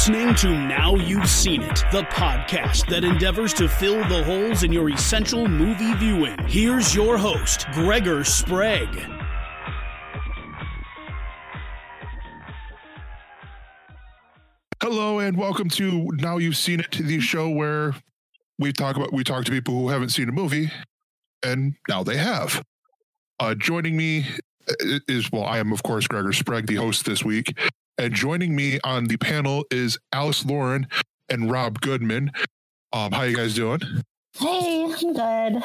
Listening to Now You've Seen It, the podcast that endeavors to fill the holes in your essential movie viewing. Here's your host, Gregor Sprague. Hello and welcome to Now You've Seen It, the show where we talk about we talk to people who haven't seen a movie and now they have. Uh, joining me is well, I am of course Gregor Sprague, the host this week, and joining me on the panel is Alice Lauren and Rob Goodman. Um, how you guys doing? Hey, I'm good.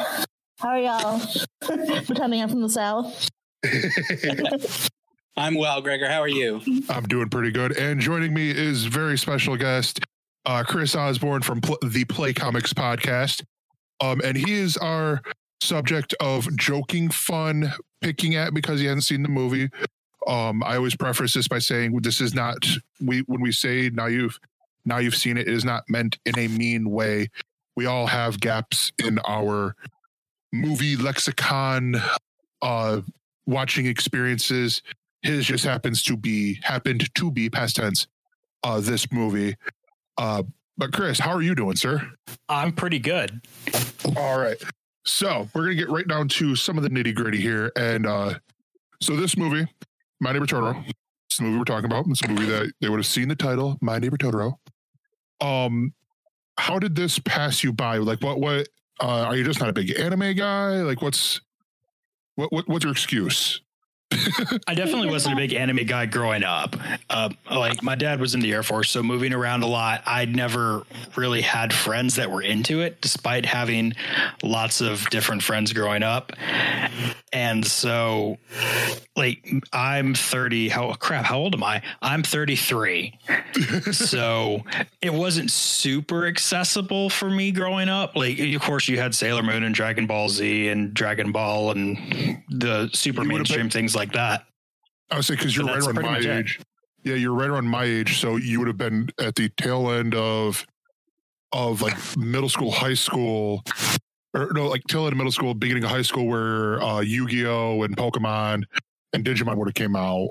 How are y'all? Pretending I'm from the south. I'm well, Gregor. How are you? I'm doing pretty good. And joining me is very special guest, uh, Chris Osborne from Pl- the Play Comics podcast. Um, and he is our subject of joking fun picking at because he hasn't seen the movie. Um, I always preface this by saying this is not we when we say now you've now you've seen it, it is not meant in a mean way. We all have gaps in our movie lexicon uh watching experiences. His just happens to be happened to be past tense uh this movie. Uh but Chris, how are you doing, sir? I'm pretty good. All right. So we're gonna get right down to some of the nitty gritty here. And uh so this movie, My Neighbor Totoro, it's the movie we're talking about. It's a movie that they would have seen the title, My Neighbor Totoro. Um, how did this pass you by? Like what what uh are you just not a big anime guy? Like what's what, what what's your excuse? I definitely wasn't a big anime guy growing up. Uh, like my dad was in the Air Force, so moving around a lot. I'd never really had friends that were into it, despite having lots of different friends growing up. And so, like, I'm 30. How crap? How old am I? I'm 33. so it wasn't super accessible for me growing up. Like, of course, you had Sailor Moon and Dragon Ball Z and Dragon Ball and the super mainstream been- things like that. I would say because you're But right around my much it. age. Yeah, you're right around my age. So you would have been at the tail end of of like middle school, high school, or no, like tail end of middle school, beginning of high school, where uh, Yu-Gi-Oh and Pokemon and Digimon would have came out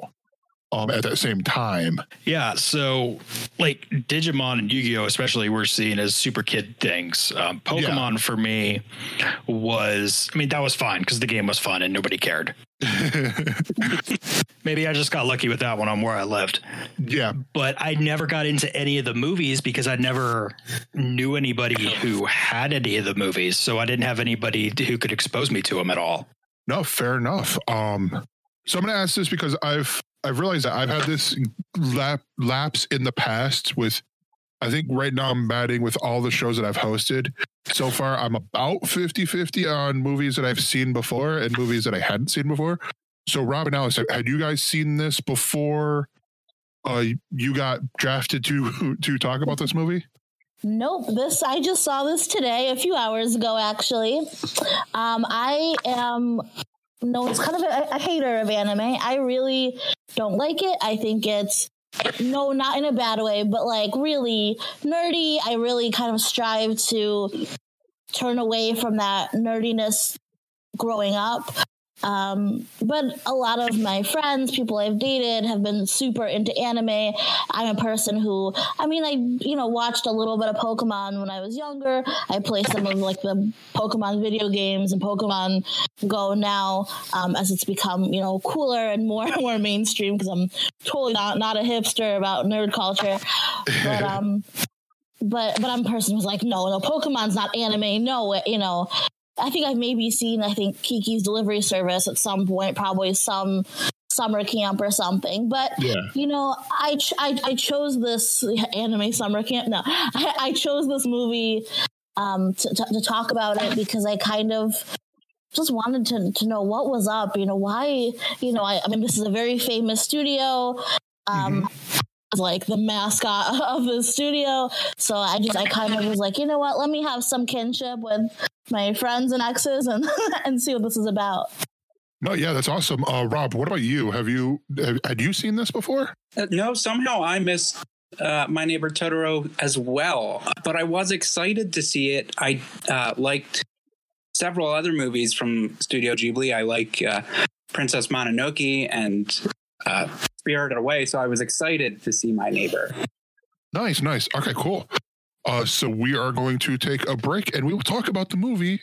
um, at that same time. Yeah, so like Digimon and Yu-Gi-Oh, especially, were seen as super kid things. Um, Pokemon for me was, I mean, that was fine because the game was fun and nobody cared. Maybe I just got lucky with that one on where I lived, yeah, but I never got into any of the movies because I never knew anybody who had any of the movies, so I didn't have anybody who could expose me to them at all. no, fair enough. Um, so I'm going to ask this because I've I've realized that I've had this lap lapse in the past with. I think right now I'm batting with all the shows that I've hosted. So far, I'm about 50 50 on movies that I've seen before and movies that I hadn't seen before. So, Rob and Alice, had you guys seen this before uh, you got drafted to to talk about this movie? Nope. This I just saw this today, a few hours ago, actually. Um, I am no, it's kind of a, a hater of anime. I really don't like it. I think it's no, not in a bad way, but like really nerdy. I really kind of strive to turn away from that nerdiness growing up. Um, but a lot of my friends, people I've dated, have been super into anime. I'm a person who, I mean, I you know watched a little bit of Pokemon when I was younger. I play some of like the Pokemon video games and Pokemon Go now um, as it's become you know cooler and more and more mainstream because I'm totally not not a hipster about nerd culture. But um, but but I'm a person who's like, no, no, Pokemon's not anime. No, you know. I think I've maybe seen I think Kiki's delivery service at some point, probably some summer camp or something. But Yeah. you know, I ch- I, I chose this anime summer camp. No, I, I chose this movie um, to, to to talk about it because I kind of just wanted to to know what was up. You know, why? You know, I, I mean, this is a very famous studio. Um, was, like the mascot of the studio. So I just I kind of was like, you know what? Let me have some kinship with my friends and exes and and see what this is about. No, yeah, that's awesome. Uh, Rob, what about you? Have you have, had you seen this before? Uh, no, somehow I missed uh, My Neighbor Totoro as well, but I was excited to see it. I uh, liked several other movies from Studio Ghibli. I like uh, Princess Mononoke and uh, Spirited Away, so I was excited to see My Neighbor. Nice, nice. Okay, cool. Uh, so we are going to take a break and we will talk about the movie.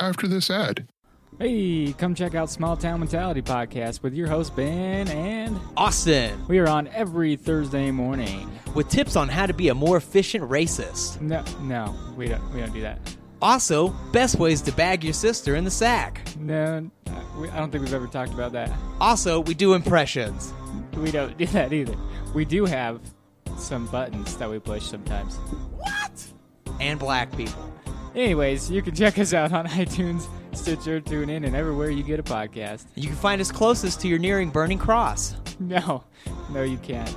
After this ad, Hey, come check out Small Town Mentality Podcast with your host Ben and Austin we are on every Thursday morning. with tips on how to be a more efficient racist. No, no, we don't. We don't do that. Also, best ways to bag your sister in the sack. No, uh, we, I don't think we've ever talked about that. Also, we do impressions. We don't do that either. We do have some buttons that we push sometimes. What? And black people. Anyways, you can check us out on iTunes, Stitcher, TuneIn, and everywhere you get a podcast. You can find us closest to your nearing burning cross. No, no, you can't.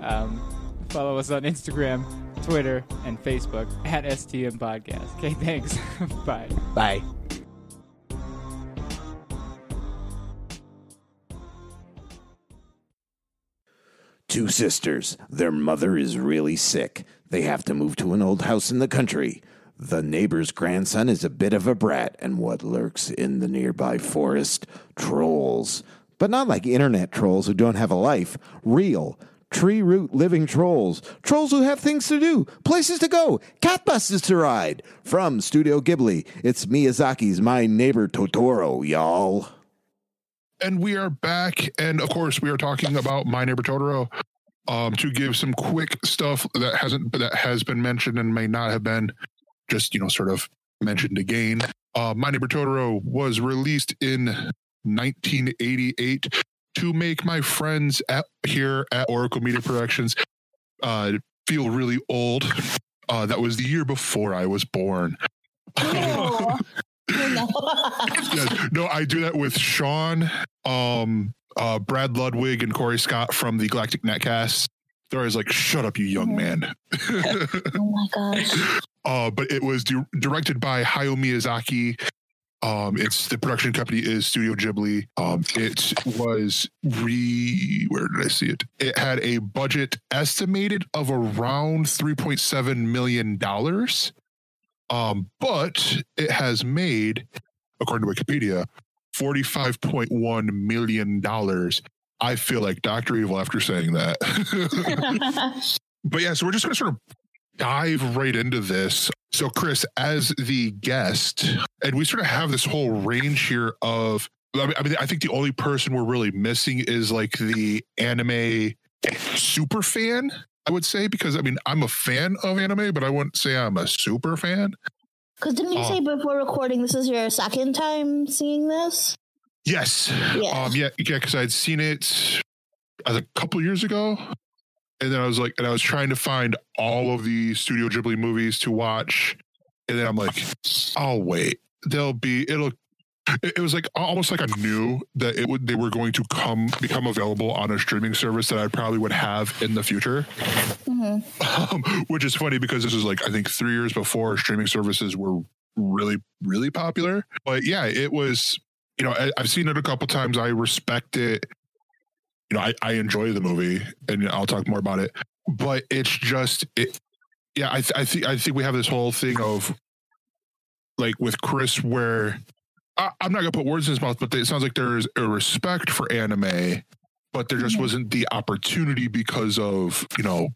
Um, follow us on Instagram, Twitter, and Facebook at STM Podcast. Okay, thanks. Bye. Bye. Two sisters. Their mother is really sick. They have to move to an old house in the country. The neighbor's grandson is a bit of a brat, and what lurks in the nearby forest? Trolls. But not like internet trolls who don't have a life. Real, tree root living trolls. Trolls who have things to do, places to go, cat buses to ride. From Studio Ghibli, it's Miyazaki's My Neighbor Totoro, y'all. and we are back. And of course, we are talking about My Neighbor Totoro. Um, to give some quick stuff that hasn't that has been mentioned and may not have been just you know sort of mentioned again. Uh, My Neighbor Totoro was released in 1988 to make my friends at, here at Oracle Media Productions uh, feel really old. Uh, that was the year before I was born. No. no. Yes. No, I do that with Sean, um, uh, Brad Ludwig, and Corey Scott from the Galactic Netcast. They're always like, "Shut up, you young man." oh my gosh. uh, but it was di- directed by Hayao Miyazaki. Um, it's the production company is Studio Ghibli. Um, it was re where did I see it? It had a budget estimated of around three point seven million dollars. Um, but it has made, according to Wikipedia, forty five point one million dollars. I feel like Doctor Evil after saying that. but yeah, so we're just going to sort of dive right into this. So, Chris, as the guest, and we sort of have this whole range here of, I mean, I, mean, I think the only person we're really missing is like the anime super fan, I would say, because I mean, I'm a fan of anime, but I wouldn't say I'm a super fan. Because didn't you Oh. say um, before recording this is your second time seeing this? Yes. Yeah. Um, yeah, yeah, because I'd seen it a couple years ago. And then I was like, and I was trying to find all of the Studio Ghibli movies to watch. And then I'm like, I'll wait. They'll be, it'll, it was like almost like I knew that it would, they were going to come, become available on a streaming service that I probably would have in the future. hmm Um, which is funny because this is like, I think three years before streaming services were really, really popular. But yeah, it was, you know, I, I've seen it a couple times. I respect it. You know, I, I enjoy the movie and I'll talk more about it. But it's just, it, yeah, I, th- I think, I think we have this whole thing of like with Chris where I, I'm not going to put words in his mouth, but it sounds like there's a respect for anime, but there just Mhm. wasn't the opportunity because of, you know,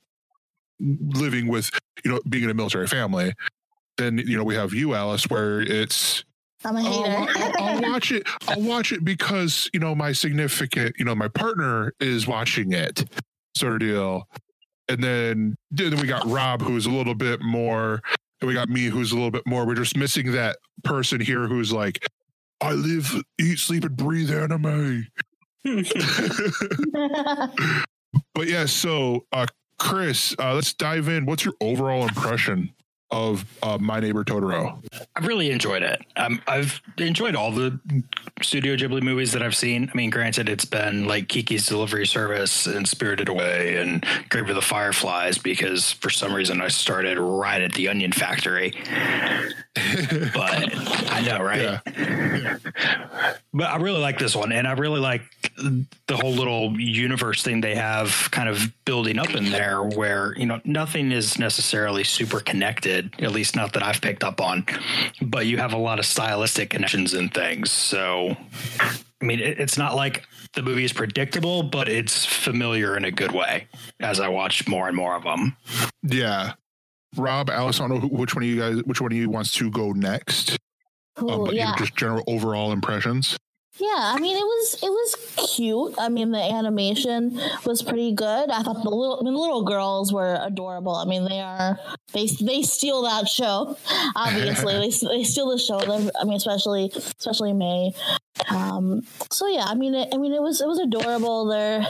living with you know being in a military family then you know we have you alice where it's I'm a oh, hater. I'll, I'll watch it. I'll watch it because you know my significant you know my partner is watching it sort of deal. And then then we got rob who's a little bit more and we got me who's a little bit more. We're just missing that person here who's like i live eat sleep and breathe anime. But yeah so uh chris uh let's dive in. What's your overall impression of uh, My Neighbor Totoro? I really enjoyed it. Um, I've enjoyed all the Studio Ghibli movies that I've seen. I mean, granted, it's been like Kiki's Delivery Service and Spirited Away and Grave of the Fireflies because for some reason I started right at the Onion Factory. but I know, right? But I really like this one, and I really like the whole little universe thing they have kind of building up in there, where you know nothing is necessarily super connected, at least not that I've picked up on, but you have a lot of stylistic connections and things. So, I mean, it, it's not like the movie is predictable, but it's familiar in a good way as I watch more and more of them. Yeah. Rob, Alice, I don't know which one of you guys, which one of you wants to go next? Um, but yeah. just general overall impressions. Yeah, I mean it was it was cute. I mean the animation was pretty good. I thought the little the little girls were adorable. I mean they are they they steal that show. Obviously they they steal the show. I mean especially especially May. Um, so yeah, I mean it, I mean it was it was adorable. Their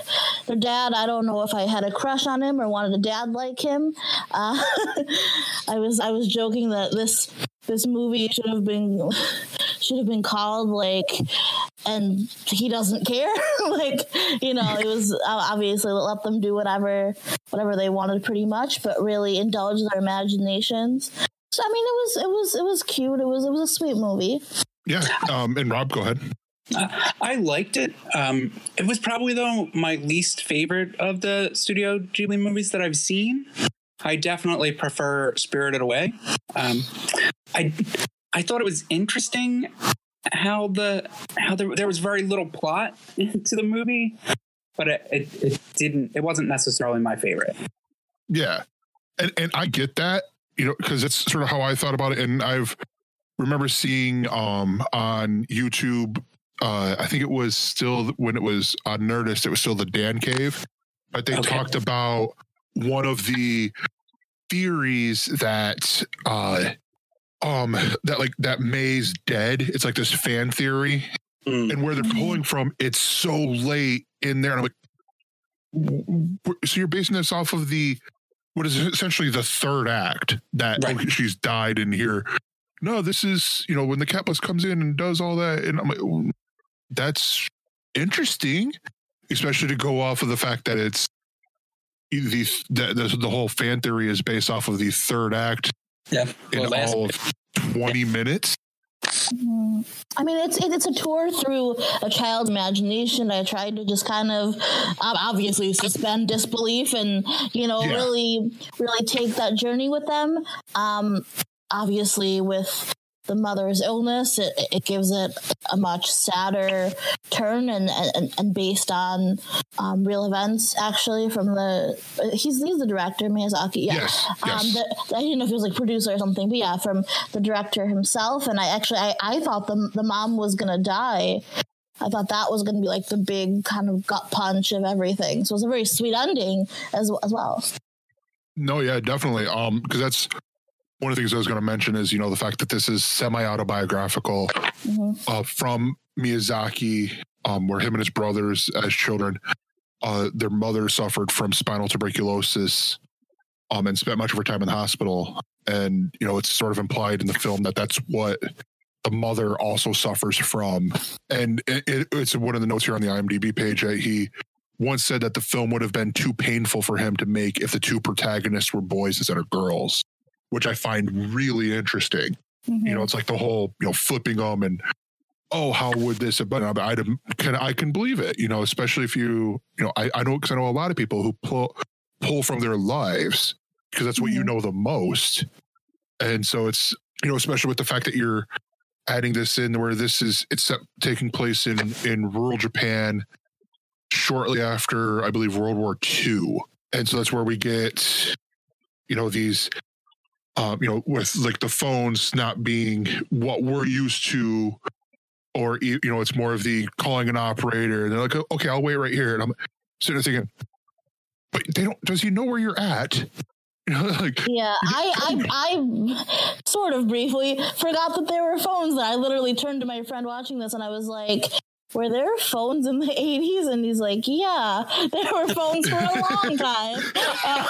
their dad. I don't know if I had a crush on him or wanted a dad like him. Uh, I was I was joking that this this movie should have been should have been called like and he doesn't care like you know it was obviously let them do whatever whatever they wanted pretty much but really indulge their imaginations so i mean it was it was it was cute it was it was a sweet movie Yeah. Um, and Rob, go ahead. Uh, I liked it. Um, it was probably though my least favorite of the Studio Ghibli movies that I've seen. I definitely prefer Spirited Away. Um, I I thought it was interesting how the how there, there was very little plot to the movie, but it, it, it didn't. It wasn't necessarily my favorite. Yeah. And and I get that, you know, because it's sort of how I thought about it. And I've remember seeing um on YouTube, uh, I think it was still when it was on Nerdist, it was still the Dan Cave. But they Okay. talked about one of the theories that uh um that like that May's dead. It's like this fan theory. Mm. And where they're pulling from, it's so late in there. And I'm like, w- w- so you're basing this off of the what is essentially the third act that Right. okay, she's died in here. No, this is you know when the Catbus comes in and does all that, and I'm like, that's interesting, especially to go off of the fact that it's the the, the, the whole fan theory is based off of the third act Yeah. in Well, last- all of twenty minutes. Mm. I mean, it's it's a tour through a child's imagination. I tried to just kind of um, obviously suspend disbelief and you know Yeah. really really take that journey with them. Um, obviously, with the mother's illness, it, it gives it a much sadder turn and and, and based on um, real events actually from the he's he's the director Miyazaki yeah Yes, um yes. the, I didn't know if he was like producer or something but yeah from the director himself and I actually I, I thought the the mom was gonna die I thought that was gonna be like the big kind of gut punch of everything so it was a very sweet ending as as well No, yeah, definitely. Um, because that's one of the things I was going to mention is you know the fact that this is semi autobiographical Mhm. uh, from Miyazaki, um, where him and his brothers as children, uh, their mother suffered from spinal tuberculosis, um, and spent much of her time in the hospital. And you know it's sort of implied in the film that that's what the mother also suffers from. And it, it, it's one of the notes here on the IMDb page that he once said that the film would have been too painful for him to make if the two protagonists were boys instead of girls, which I find really interesting. You know, mm-hmm. it's like the whole you know flipping them and oh, how would this have been? I I can I can believe it. You know, especially if you you know I, I know because I know a lot of people who pull pull from their lives because that's what you mm-hmm. know the most, and so it's you know especially with the fact that you're adding this in where this is it's taking place in in rural Japan shortly after I believe World War II, and so that's where we get you know these um, you know with like the phones not being what we're used to or you you know it's more of the calling an operator and they're like okay I'll wait right here and I'm sitting there thinking but they don't does he know where you're at you know like Yeah, I, I I sort of briefly forgot that there were phones. That I literally turned to my friend watching this, and I was like, "Were there phones in the '80s?" And he's like, "Yeah, there were phones for a long time." Uh,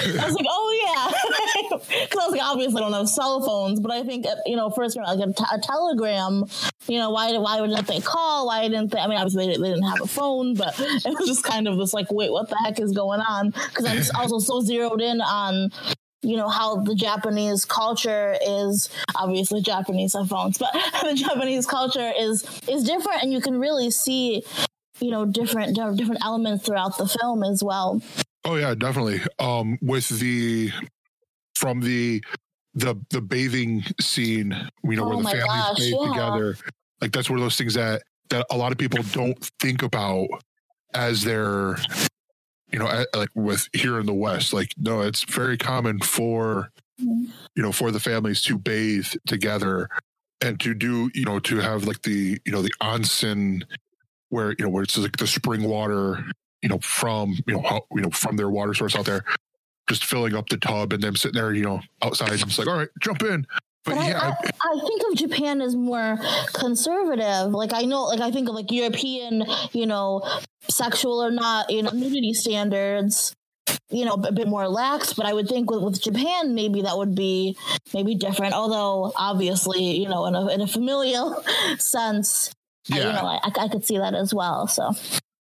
I was like, oh yeah, because I was like, obviously I don't have cell phones, but I think uh, you know, first like a, t- a telegram. You know, why why didn't they call? Why didn't they? I mean, obviously they, they didn't have a phone, but it was just kind of this like, wait, what the heck is going on? Because I'm also so zeroed in on you know how the Japanese culture is obviously Japanese have phones, but the Japanese culture is is different, and you can really see you know different different elements throughout the film as well. Oh yeah, definitely. Um, with the from the the the bathing scene, you know, Oh where the families gosh, bathe yeah. together. Like that's one of those things that that a lot of people don't think about as they're you know like with here in the west like no it's very common for you know for the families to bathe together and to do you know to have like the you know the onsen where you know where it's like the spring water you know from you know you know from their water source out there just filling up the tub and them sitting there you know outside. And it's like all right jump in but, But yeah I, I- I, think of Japan as more conservative. Like I know, like I think of like European, you know, sexual or not, you know, nudity standards, you know, a bit more lax. But I would think with, with Japan, maybe that would be maybe different. Although obviously, you know, in a in a familial sense, I- you Yeah. know, I, I could see that as well. So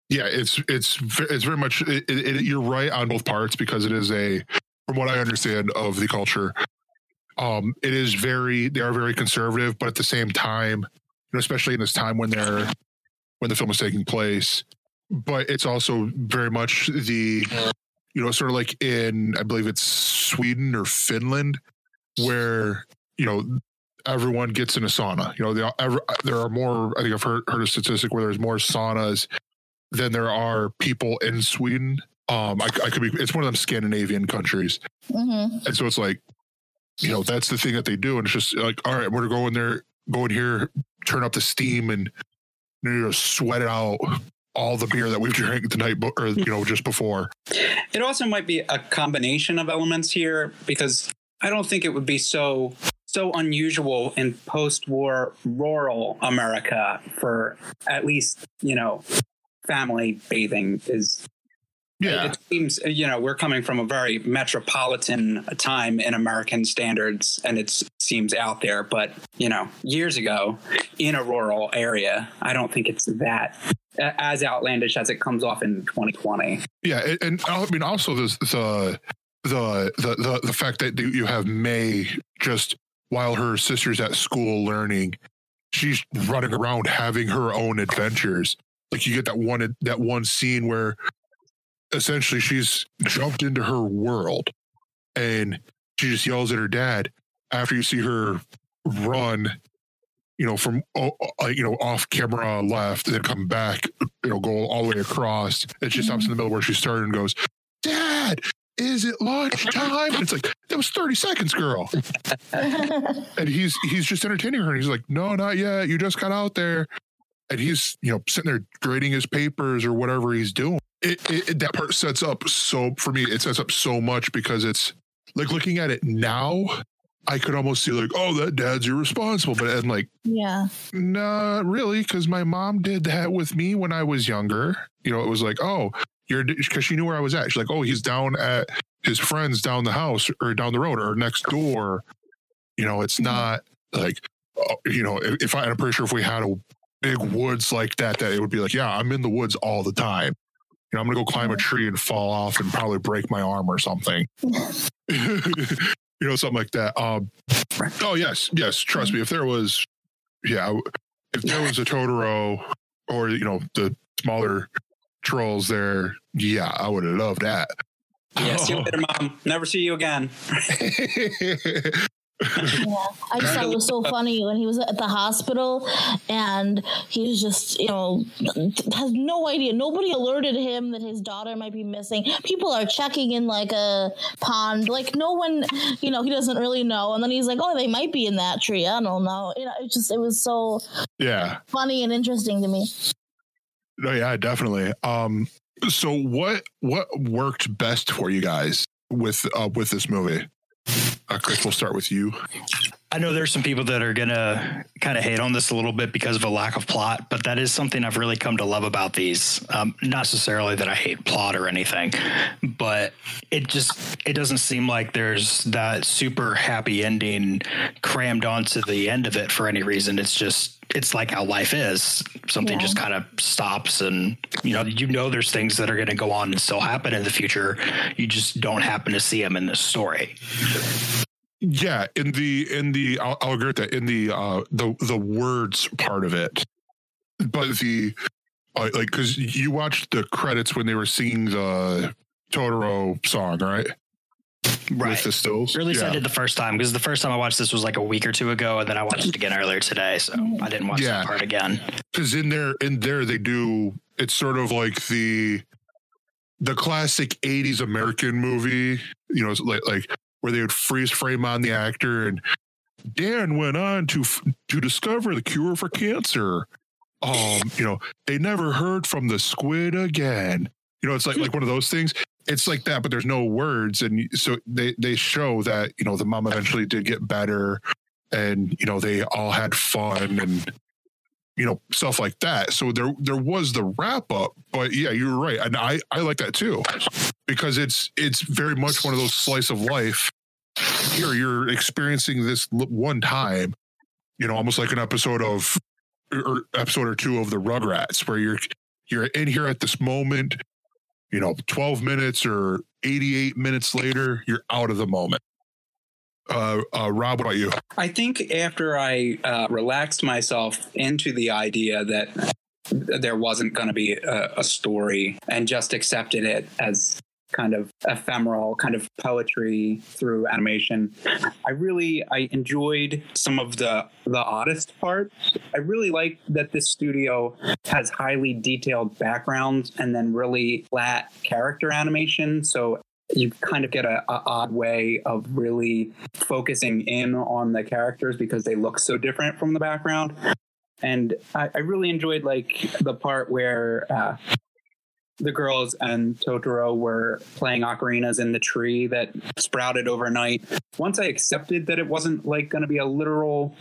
yeah it's it's it's very much it, it- you're right on both parts because it is a from what i understand of the culture um it is very they are very conservative but at the same time you know, especially in this time when they're when the film is taking place but it's also very much the you know sort of like in i believe it's sweden or finland where you know everyone gets in a sauna you know they, ever, there are more i think i've heard, heard a statistic where there's more saunas than there are people in Sweden. Um, I, I could be. It's one of them Scandinavian countries, mhm. and so it's like, you know, that's the thing that they do, and it's just like, all right, we're gonna go in there, go in here, turn up the steam, and you know, sweat out all the beer that we've drank the night, or you know, just before. It also might be a combination of elements here because I don't think it would be so so unusual in post-war rural America for at least you know family bathing is. Yeah, It seems you know we're coming from a very metropolitan time in American standards, and it seems out there. But you know, years ago, in a rural area, I don't think it's that as outlandish as it comes off in 2020. yeah, and, and I mean, also the the the the the, the fact that you have May just while her sister's at school learning, she's running around having her own adventures. Like you get that one that one scene where essentially she's jumped into her world and she just yells at her dad after you see her run you know from uh, you know off camera left and then come back you know go all the way across and she stops in the middle where she started and goes dad is it lunchtime and it's like that was 30 seconds girl. And he's he's just entertaining her and he's like no not yet. You just got out there. And he's you know sitting there grading his papers or whatever he's doing it, it, that part sets up so for me it sets up so much because it's like looking at it now i could almost see like oh that dad's irresponsible but and like yeah, not really because my mom did that with me when i was younger. You know it was like oh you're because she knew where i was at. She's like oh he's down at his friends down the house or down the road or next door. You know it's mm-hmm. not like oh, you know if, if i i'm pretty sure if we had a big woods like that that it would be like yeah i'm in the woods all the time you know i'm gonna go climb a tree and fall off and probably break my arm or something. You know something like that. Um oh yes yes trust me if there was yeah if there was a totoro or you know the smaller trolls there yeah i would have loved that. Yeah, see you later, mom. Never see you again. Yeah, I just thought it was so funny when he was at the hospital and he was just, you know, has no idea. Nobody alerted him that his daughter might be missing. People are checking in like a pond. Like no one, you know, he doesn't really know. And then he's like, oh, they might be in that tree. I don't know. You know, it just, it was so yeah funny and interesting to me. no yeah definitely um so what what worked best for you guys with uh with this movie uh chris we'll start with you I know there's some people that are gonna kind of hate on this a little bit because of a lack of plot, but that is something I've really come to love about these. Um, not necessarily that I hate plot or anything, but it just it doesn't seem like there's that super happy ending crammed onto the end of it for any reason. It's just it's like how life is. Something Yeah. just kind of stops, and you know you know there's things that are going to go on and still happen in the future. You just don't happen to see them in this story. Yeah, in the in the I'll, I'll agree with that in the uh the the words part of it, but the uh, like because you watched the credits when they were singing the Totoro song, right? Right. With the stills. Or at least I did the first time because the first time I watched this was like a week or two ago, and then I watched it again earlier today. So I didn't watch Yeah. that part again. because in there in there they do it's sort of like the the classic 80s american movie you know like like where they would freeze frame on the actor. And dan went on to to discover the cure for cancer. Um you know they never heard from the squid again. You know it's like like one of those things. It's like that but there's no words. And so they they show that you know the mom eventually did get better. And you know they all had fun and you know stuff like that. So there there was the wrap up. But yeah you're right. And i i like that too because it's it's very much one of those slice of life here you're experiencing this one time you know almost like an episode of or episode or two of the rugrats where you're you're in here at this moment you know 12 minutes or 88 minutes later you're out of the moment. Uh, uh rob what about you? I think after I uh, relaxed myself into the idea that there wasn't going to be a, a story and just accepted it as kind of ephemeral kind of poetry through animation. I really i enjoyed some of the the oddest parts. I really like that this studio has highly detailed backgrounds and then really flat character animation. So you kind of get a, a odd way of really focusing in on the characters because they look so different from the background. And i, I really enjoyed like the part where uh, the girls and Totoro were playing ocarinas in the tree that sprouted overnight. Once I accepted that it wasn't like going to be a literal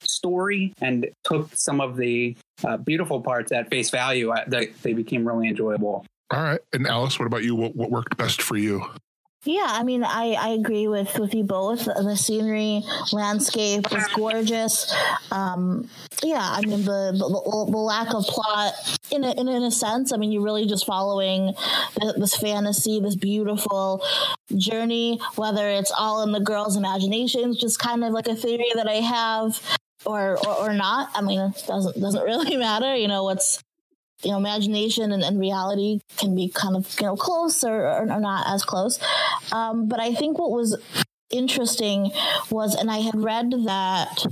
story and took some of the uh, beautiful parts at face value, I, they, they became really enjoyable. all right and alice what about you what, what worked best for you Yeah, I mean, I, I agree with, with you both. The scenery, landscape was gorgeous. Um, yeah, I mean, the, the, the lack of plot, in a, in, a- sense, I mean, you're really just following this fantasy, this beautiful journey, whether it's all in the girl's imaginations, just kind of like a theory that I have. Or, or, or not. I mean, it doesn't doesn't really matter. You know what's you know imagination and, and reality can be kind of you know close or, or not as close. Um, but i think what was interesting was and i had read that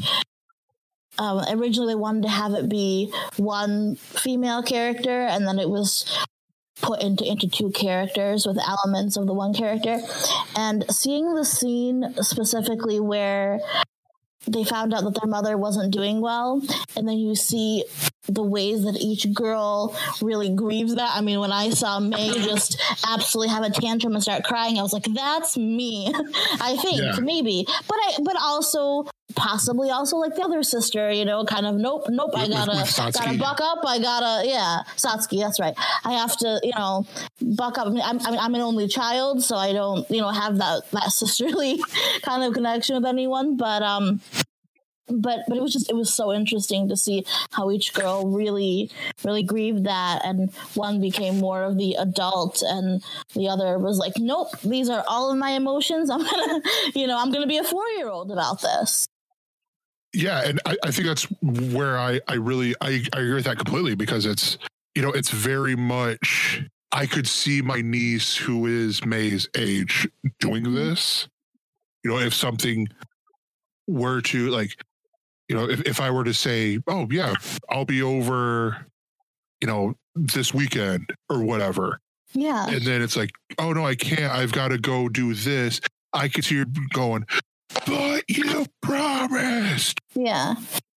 um, originally they wanted to have it be one female character and then it was put into into two characters with elements of the one character. And seeing the scene specifically where they found out that their mother wasn't doing well. And then you see the ways that each girl really grieves that. I mean when i saw may just absolutely have a tantrum and start crying i was like that's me. I think Yeah. maybe. But i but also possibly also like the other sister you know kind of nope nope i With- with- gotta gotta buck up i gotta yeah satsuki that's right. I have to you know buck up. I mean, I'm, I'm an only child so i don't you know have that that sisterly kind of connection with anyone but um but but it was just it was so interesting to see how each girl really really grieved that and one became more of the adult and the other was like nope these are all of my emotions. I'm gonna you know i'm gonna be a four year old about this yeah and I, I think that's where i i really I, I agree with that completely because it's you know it's very much i could see my niece who is may's age doing mm-hmm. this. You know if something were to like you know if, if i were to say oh yeah i'll be over you know this weekend or whatever yeah. and then it's like oh no i can't. I've got to go do this i could see her going but you promised yeah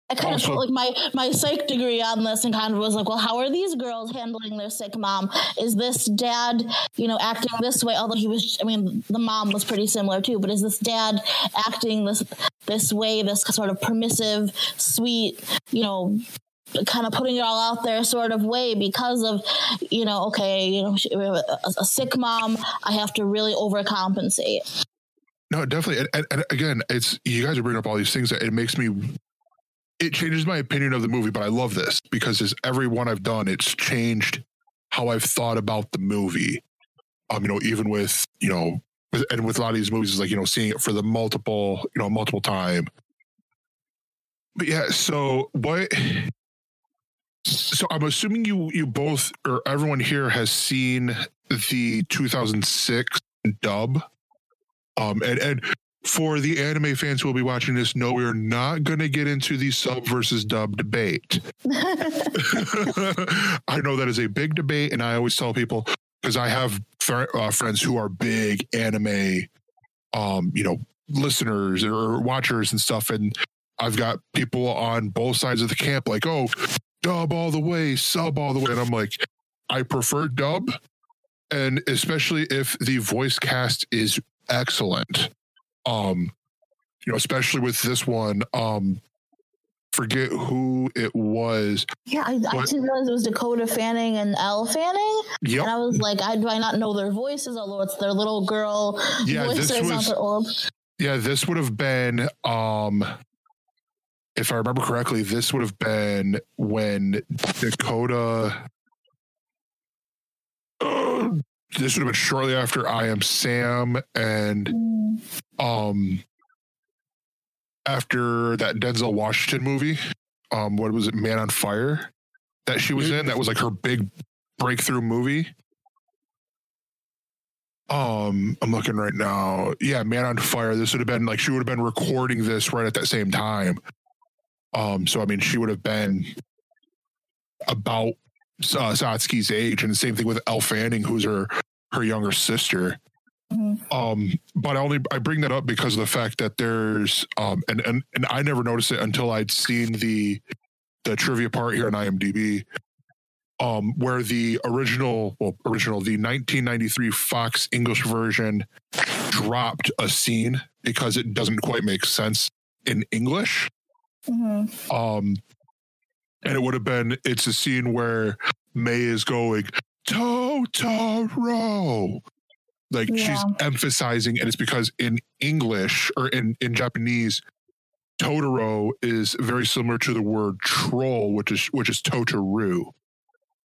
I kind Also- of like my my psych degree on this and kind of was like, well, how are these girls handling their sick mom? Is this dad, you know, acting this way? Although he was, I mean, the mom was pretty similar too. But is this dad acting this this way, this sort of permissive, sweet, you know? kind of putting it all out there sort of way because of you know okay you know a, a sick mom i have to really overcompensate No, definitely. And, and, again, it's you guys are bringing up all these things that it makes me. It changes my opinion of the movie, but I love this because as every one I've done, it's changed how I've thought about the movie. Um, you know, even with you know, with, and with a lot of these movies, it's like you know, seeing it for the multiple, you know, multiple time. But yeah, so what? So I'm assuming you you both or everyone here has seen the 2006 dub. Um, and and for the anime fans who will be watching this, no, we are not going to get into the sub versus dub debate. I know that is a big debate, and I always tell people because I have fr- uh, friends who are big anime, um, you know, listeners or watchers and stuff, and I've got people on both sides of the camp like, oh, dub all the way, sub all the way, and I'm like, I prefer dub, and especially if the voice cast is excellent. Um, you know, especially with this one, um, forget who it was. yeah i, I didn't realize it was dakota fanning and elle fanning Yep. and i was like I, do i not know their voices although it's their little girl Yeah, voices this not was- their old Yeah, this would have been um if I remember correctly, this would have been when Dakota this would have been shortly after I am Sam and um after that Denzel Washington movie. Um what was it, Man on Fire? That she was in. That was like her big breakthrough movie. Um, I'm looking right now. Yeah, Man on Fire. This would have been like she would have been recording this right at that same time. Um, so I mean, she would have been about uh, Satsuki's age, and the same thing with Elle Fanning, who's her her younger sister. Mhm. Um, but I only I bring that up because of the fact that there's um, and and and I never noticed it until I'd seen the the trivia part here on IMDb um, where the original, well, original, the 1993 Fox English version dropped a scene because it doesn't quite make sense in English. Mhm. Um, and it would have been, it's a scene where May is going, Totoro. Like she's emphasizing, and it's because in English or in, in Japanese, Totoro is very similar to the word troll, which is which is Totoru.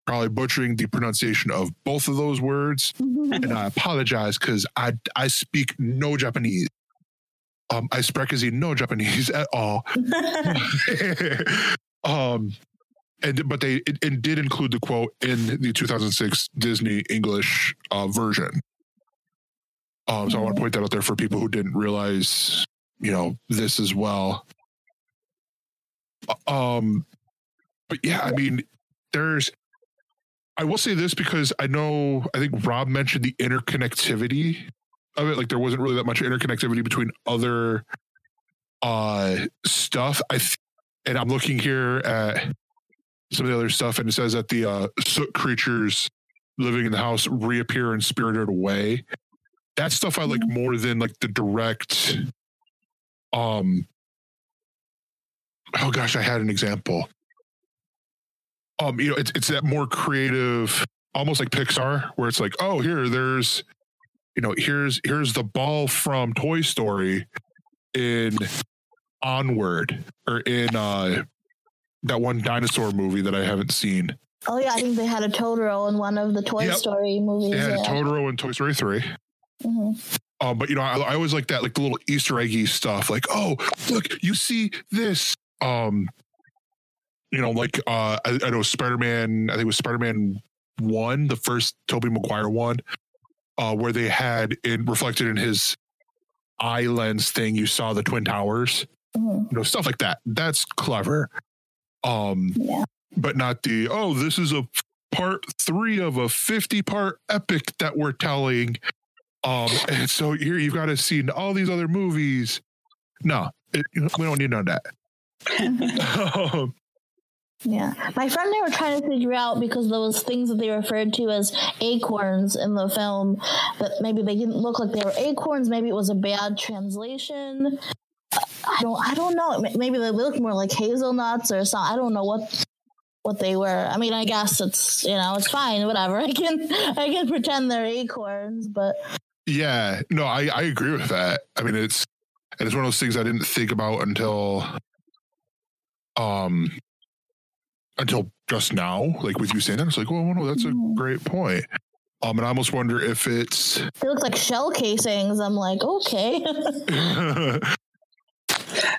Probably butchering the pronunciation of both of those words, and I apologize because I I speak no Japanese. Um, I spreche no Japanese at all. um, and but they it, it did include the quote in the 2006 Disney English uh, version. Um, so I want to point that out there for people who didn't realize, you know, this as well. Uh, Um, but yeah, I mean, there's. I will say this because I know I think Rob mentioned the interconnectivity of it. Like there wasn't really that much interconnectivity between other uh stuff. I th- and I'm looking here at some of the other stuff, and it says that the uh, soot creatures living in the house reappear in Spirited Away. That stuff I like more than like the direct. Um. Oh gosh, I had an example. Um, you know, it's it's that more creative, almost like Pixar, where it's like, oh, here, there's, you know, here's here's the ball from Toy Story in Onward or in uh that one dinosaur movie that I haven't seen. Oh yeah, I think they had a Totoro in one of the Toy Yep. Story movies. They had yeah. Totoro in Toy Story 3. Mhm. Um, but you know, I, I always like that, like the little Easter eggy stuff. Like, oh, look, you see this. Um, you know, like uh, I, I know Spider Man. I think it was Spider Man one, the first Tobey Maguire one, uh, where they had it reflected in his eye lens thing. You saw the twin towers. Mhm. You know, stuff like that. That's clever. Um, Yeah. but not the oh, this is a part three of a fifty part epic that we're telling. Um, and so here you've got to see all these other movies. No, it, we don't need none of that. Um, Yeah, my friend and I were trying to figure out because those things that they referred to as acorns in the film, but maybe they didn't look like they were acorns. Maybe it was a bad translation. I don't. I don't know. Maybe they look more like hazelnuts or something. I don't know what what they were. I mean, I guess it's you know it's fine. Whatever. I can I can pretend they're acorns, but yeah, no, I, I agree with that. I mean, it's and it's one of those things I didn't think about until um until just now, like with you saying that. It's like, well, no, that's a great point. Um, and I almost wonder if it's they look like shell casings. I'm like, okay.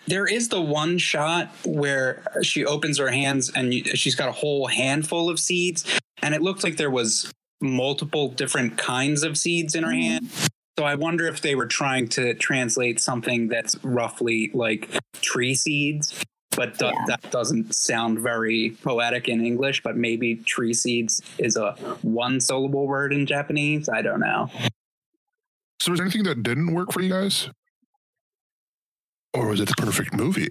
There is the one shot where she opens her hands and she's got a whole handful of seeds, and it looked like there was multiple different kinds of seeds in her mm-hmm. hand. So I wonder if they were trying to translate something that's roughly like tree seeds, but do- that doesn't sound very poetic in English. But maybe tree seeds is a one syllable word in Japanese. I don't know. so was there anything that didn't work for you guys? Or was it the perfect movie?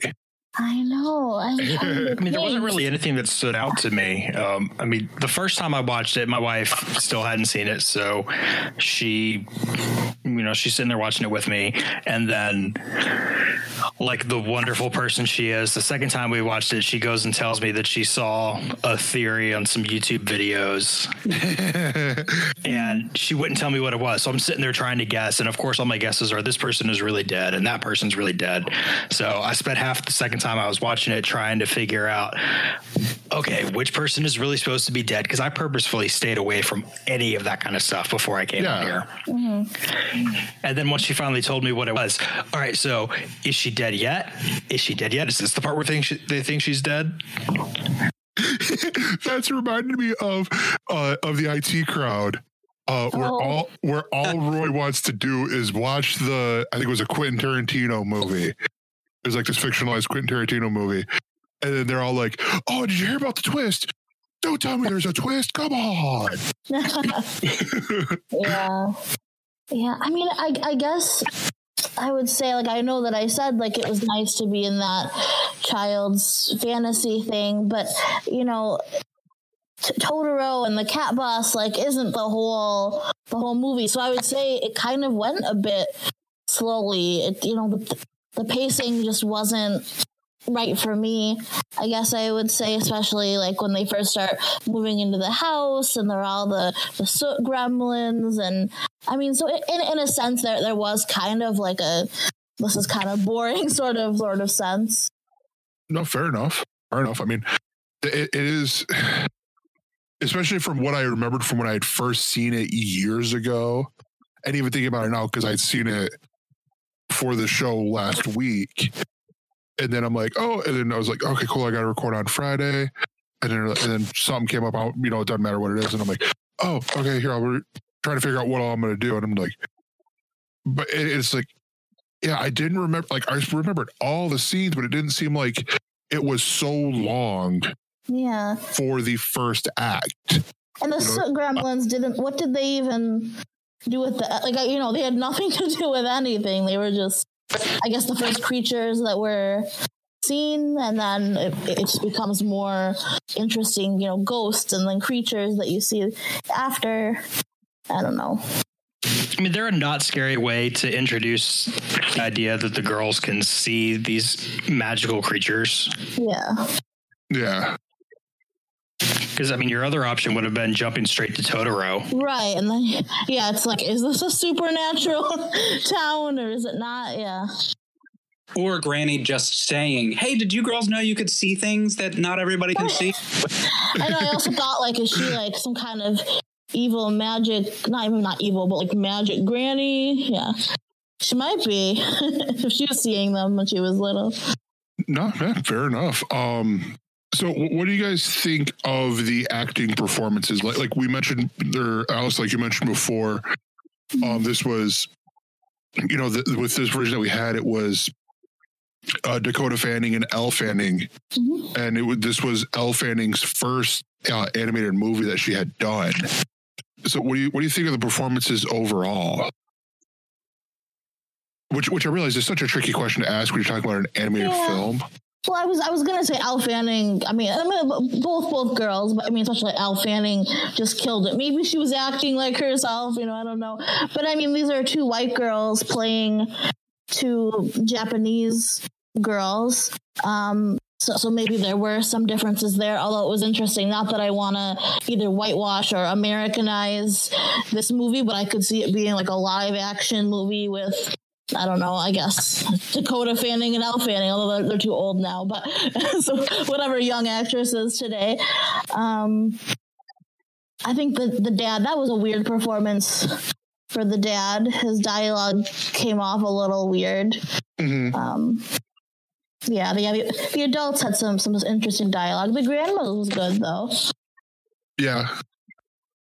I know. I, I mean, there wasn't really anything that stood out to me. Um, I mean, the first time I watched it, my wife still hadn't seen it, so she, you know, she's sitting there watching it with me, and then, like the wonderful person she is, the second time we watched it, she goes and tells me that she saw a theory on some YouTube videos, and she wouldn't tell me what it was. So I'm sitting there trying to guess, and of course, all my guesses are this person is really dead, and that person's really dead. So I spent half the second time I was watching it trying to figure out, okay, which person is really supposed to be dead? Because I purposefully stayed away from any of that kind of stuff before I came out here. And then once she finally told me what it was, all right, so is she dead yet? Is she dead yet? Is this the part where think she, they think she's dead? That's reminded me of uh, of the IT crowd. Uh, where Oh. all where all Roy wants to do is watch the I think it was a Quentin Tarantino movie. Was like this fictionalized Quentin Tarantino movie, and then they're all like, "Oh, did you hear about the twist? Don't tell me there's a twist. Come on." yeah yeah i mean I, I guess i would say like i know that i said like it was nice to be in that child's fantasy thing but you know T- totoro and the cat bus like isn't the whole the whole movie so i would say it kind of went a bit slowly it you know the, the pacing just wasn't right for me i guess i would say especially like when they first start moving into the house and there are all the the soot gremlins and i mean so in, in a sense there there was kind of like a this is kind of boring sort of sort of sense No, fair enough. Fair enough. I mean, it, it is, especially from what I remembered from when I had first seen it years ago, and even thinking about it now because I'd seen it for the show last week, and then I'm like, oh, and then I was like, okay, cool, I got to record on Friday, and then and then something came up, out, you know, it doesn't matter what it is, and I'm like, oh, okay, here I'll re- trying to figure out what all I'm going to do, and I'm like, but it, it's like yeah, I didn't remember. Like I remembered all the scenes, but it didn't seem like it was so long yeah for the first act. and the soot gremlins didn't what did they even do with that. like you know they had nothing to do with anything. They were just i guess the first creatures that were seen and then it, it just becomes more interesting you know ghosts and then creatures that you see after. I don't know. I mean, they're a not scary way to introduce the idea that the girls can see these magical creatures. yeah. Yeah, Because, I mean, your other option would have been jumping straight to Totoro. right and then yeah it's like is this a supernatural town or is it not yeah Or Granny just saying, "Hey, did you girls know you could see things that not everybody can see?" I know. I also thought like, is she like some kind of evil magic? Not even not evil, but like magic granny. Yeah, she might be if she was seeing them when she was little. no, man, fair enough. Um, so what do you guys think of the acting performances? Like, like we mentioned there, Alice, like you mentioned before, um, this was, you know, the, with this version that we had, it was uh, Dakota Fanning and Elle Fanning, and it would this was Elle Fanning's first uh, animated movie that she had done. So, what do you what do you think of the performances overall? Which, which I realize is such a tricky question to ask when you're talking about an animated Yeah. film. Well, I was I was gonna say Elle Fanning. I mean, I mean both both girls, but I mean especially Elle Fanning just killed it. Maybe she was acting like herself, you know. I don't know, but I mean these are two white girls playing two Japanese girls. Um, so, so maybe there were some differences there, although it was interesting. Not that I want to either whitewash or Americanize this movie, but I could see it being like a live action movie with I don't know, I guess Dakota Fanning and Elle Fanning, although they're, they're too old now, but so whatever young actresses today. Um, I think the, the dad, that was a weird performance for the dad. His dialogue came off a little weird. Mm-hmm. Um, yeah, the, the the adults had some some interesting dialogue. The grandmother was good though. Yeah.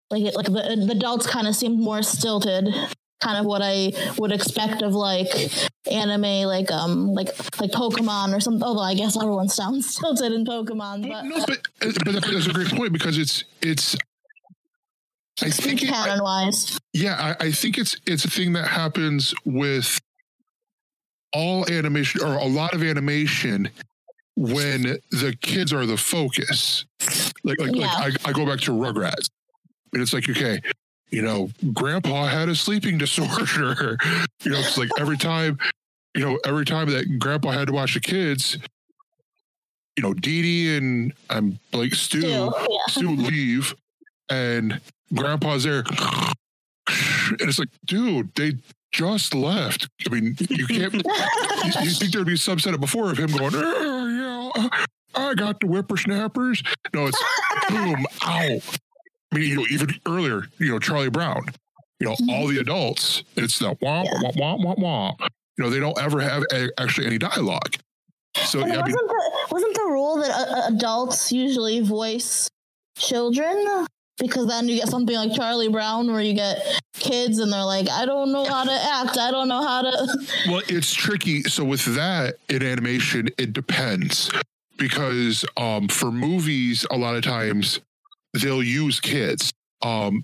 Like it, like the, the adults kind of seemed more stilted, kind of what I would expect of like anime, like um like like Pokemon or something. Although I guess everyone sounds tilted in Pokemon, but No, but but that's a great point because it's it's. I think it, canon wise, yeah, I, I think it's it's a thing that happens with all animation or a lot of animation when the kids are the focus. Like like, Yeah. like I, I go back to Rugrats, and it's like okay, you know, Grandpa had a sleeping disorder. you know, it's like every time, you know, every time that Grandpa had to watch the kids. You know, Didi and um, I'm like Stu, Stu, yeah. Stu leave, and Grandpa's there, and it's like, dude, they just left. I mean, you can't. you, you think there'd be some setup before of him going, oh, yeah, I got the whippersnappers. No, it's boom, ow. I mean, you know, even earlier, you know, Charlie Brown, you know, all the adults, it's the wah, wah, wah, wah, wah. You know, they don't ever have a, actually any dialogue. So, yeah, I mean, wasn't the wasn't the rule that uh, uh, adults usually voice children? Because then you get something like Charlie Brown, where you get kids and they're like, "I don't know how to act. I don't know how to." Well, it's tricky. So with that in animation, it depends because um, for movies, a lot of times they'll use kids. Um,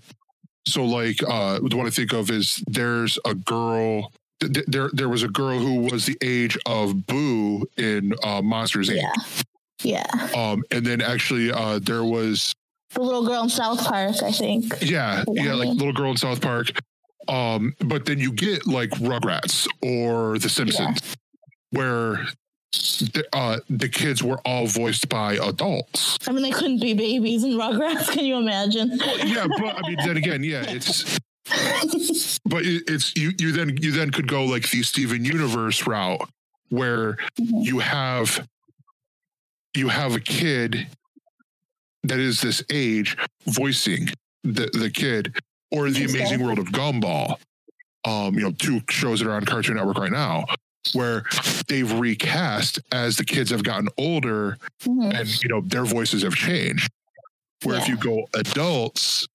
so like uh, the one I think of is there's a girl. th- th- There, there was a girl who was the age of Boo in uh, Monsters Inc. Yeah, Um, and then actually, uh, there was the little girl in South Park, I think. yeah, yeah, like little girl in South Park. Um, but then you get like Rugrats or The Simpsons, where the, uh, the kids were all voiced by adults. I mean, they couldn't be babies in Rugrats. Can you imagine? Yeah, but I mean, then again, yeah, it's. But it, it's you. You then you then could go like the Steven Universe route, where you have you have a kid that is this age voicing the the kid, or the. Amazing World of Gumball. Um, you know, two shows that are on Cartoon Network right now, where they've recast as the kids have gotten older, Mhm. and you know their voices have changed. Where if you go adults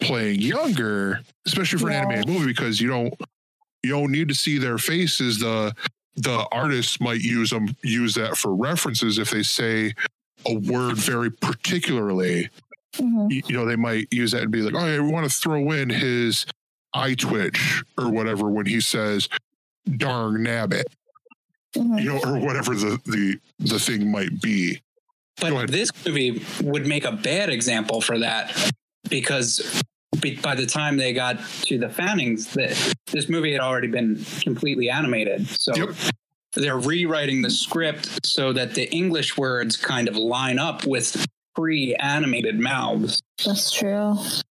playing younger, especially for an animated movie, because you don't you don't need to see their faces. The the artists might use them use that for references if they say a word very particularly. Mhm. You, you know, they might use that and be like, "Oh, yeah, we want to throw in his eye twitch or whatever when he says." Darn nabbit, you know, or whatever the the the thing might be. Go But ahead. this movie would make a bad example for that because by the time they got to the Fannings, that this movie had already been completely animated. So Yep. they're rewriting the script so that the English words kind of line up with pre-animated mouths, That's true.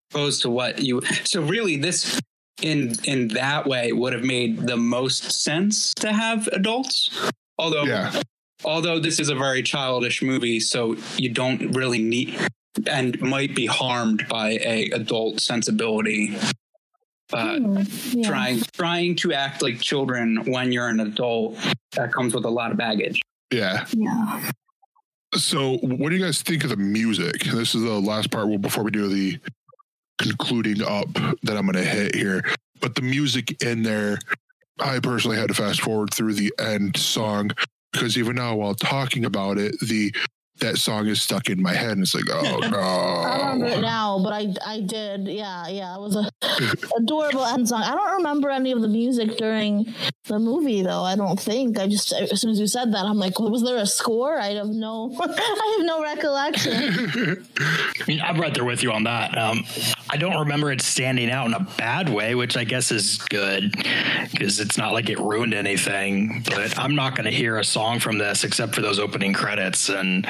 opposed to what you. So really, this in in that way would have made the most sense to have adults. Although Yeah. although this is a very childish movie so you don't really need and might be harmed by a adult sensibility uh, Hmm, yeah. trying trying to act like children when you're an adult that comes with a lot of baggage Yeah. Yeah. So, what do you guys think of the music? This is the last part well, before we do the concluding up that I'm going to hit here. But the music in there, I personally had to fast forward through the end song because even now, while talking about it, the that song is stuck in my head, and it's like, oh no. I remember it now, but I I did. Yeah, yeah. It was a adorable end song. I don't remember any of the music during the movie though. I don't think. I just as soon as you said that, I'm like, was there a score? I have no, I have no recollection. I mean, I'm right there with you on that. Um, I don't remember it standing out in a bad way, which I guess is good because it's not like it ruined anything. But I'm not going to hear a song from this except for those opening credits and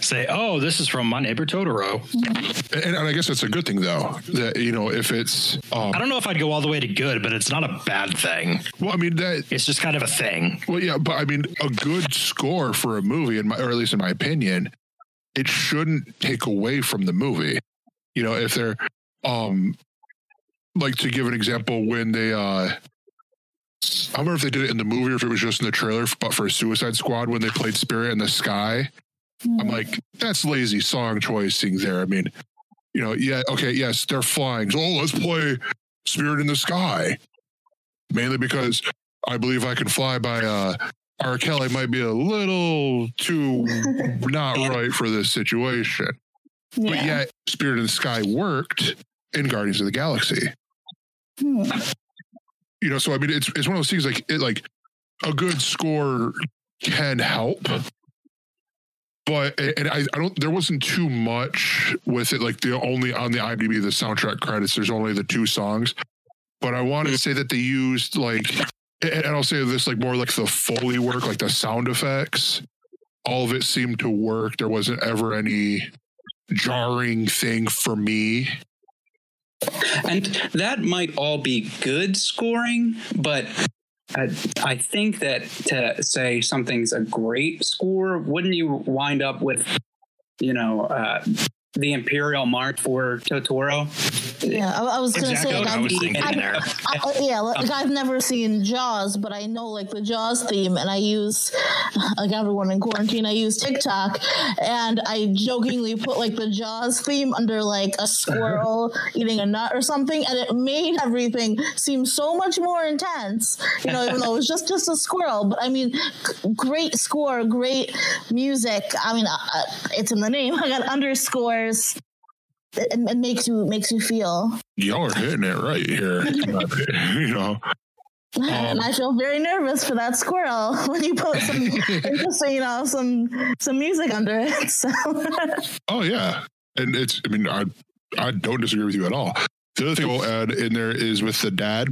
say, "Oh, this is from My Neighbor Totoro." And, and I guess that's a good thing, though. That you know, if it's, um, I don't know if I'd go all the way to good, but it's not a bad thing. well, I mean that. It's just kind of a thing. Well, yeah, but I mean, a good score for a movie, in my, or at least in my opinion, it shouldn't take away from the movie. You know, if they're, um, like to give an example, when they, uh, I don't remember if they did it in the movie or if it was just in the trailer, but for Suicide Squad when they played Spirit in the Sky, I'm like, that's lazy song choicing there. I mean, you know, yeah, okay, yes, they're flying. So, oh, let's play Spirit in the Sky. Mainly because I believe I can fly by uh R. Kelly might be a little too not right for this situation. But yet Spirit in the Sky worked in Guardians of the Galaxy. Hmm. You know, so I mean it's it's one of those things like it like a good score can help. But and I, I don't there wasn't too much with it like the only on the IMDb the soundtrack credits there's only the two songs but I want to mm. say that they used like, and and I'll say this like more like the foley work, like the sound effects. All of it seemed to work. There wasn't ever any jarring thing for me. And that might all be good scoring, but I, I think that to say something's a great score, wouldn't you wind up with, you know, uh, the Imperial Mark for Totoro? Yeah, I, I was gonna Exactly say like, I was thinking I'm- there. I, yeah, like I've never seen Jaws, but I know like the Jaws theme, and I use like everyone in quarantine. I use TikTok, and I jokingly put like the Jaws theme under like a squirrel eating a nut or something, and it made everything seem so much more intense. You know, even though it was just just a squirrel. But I mean, g- great score, great music. I mean, uh, it's in the name. I got underscores. It, it makes you makes you feel. Y'all are hitting it right here. you know, and I feel very nervous for that squirrel when you put some, you know, some some music under it. So oh yeah, and it's. I mean, I I don't disagree with you at all. The other thing I'll add in there is with the dad.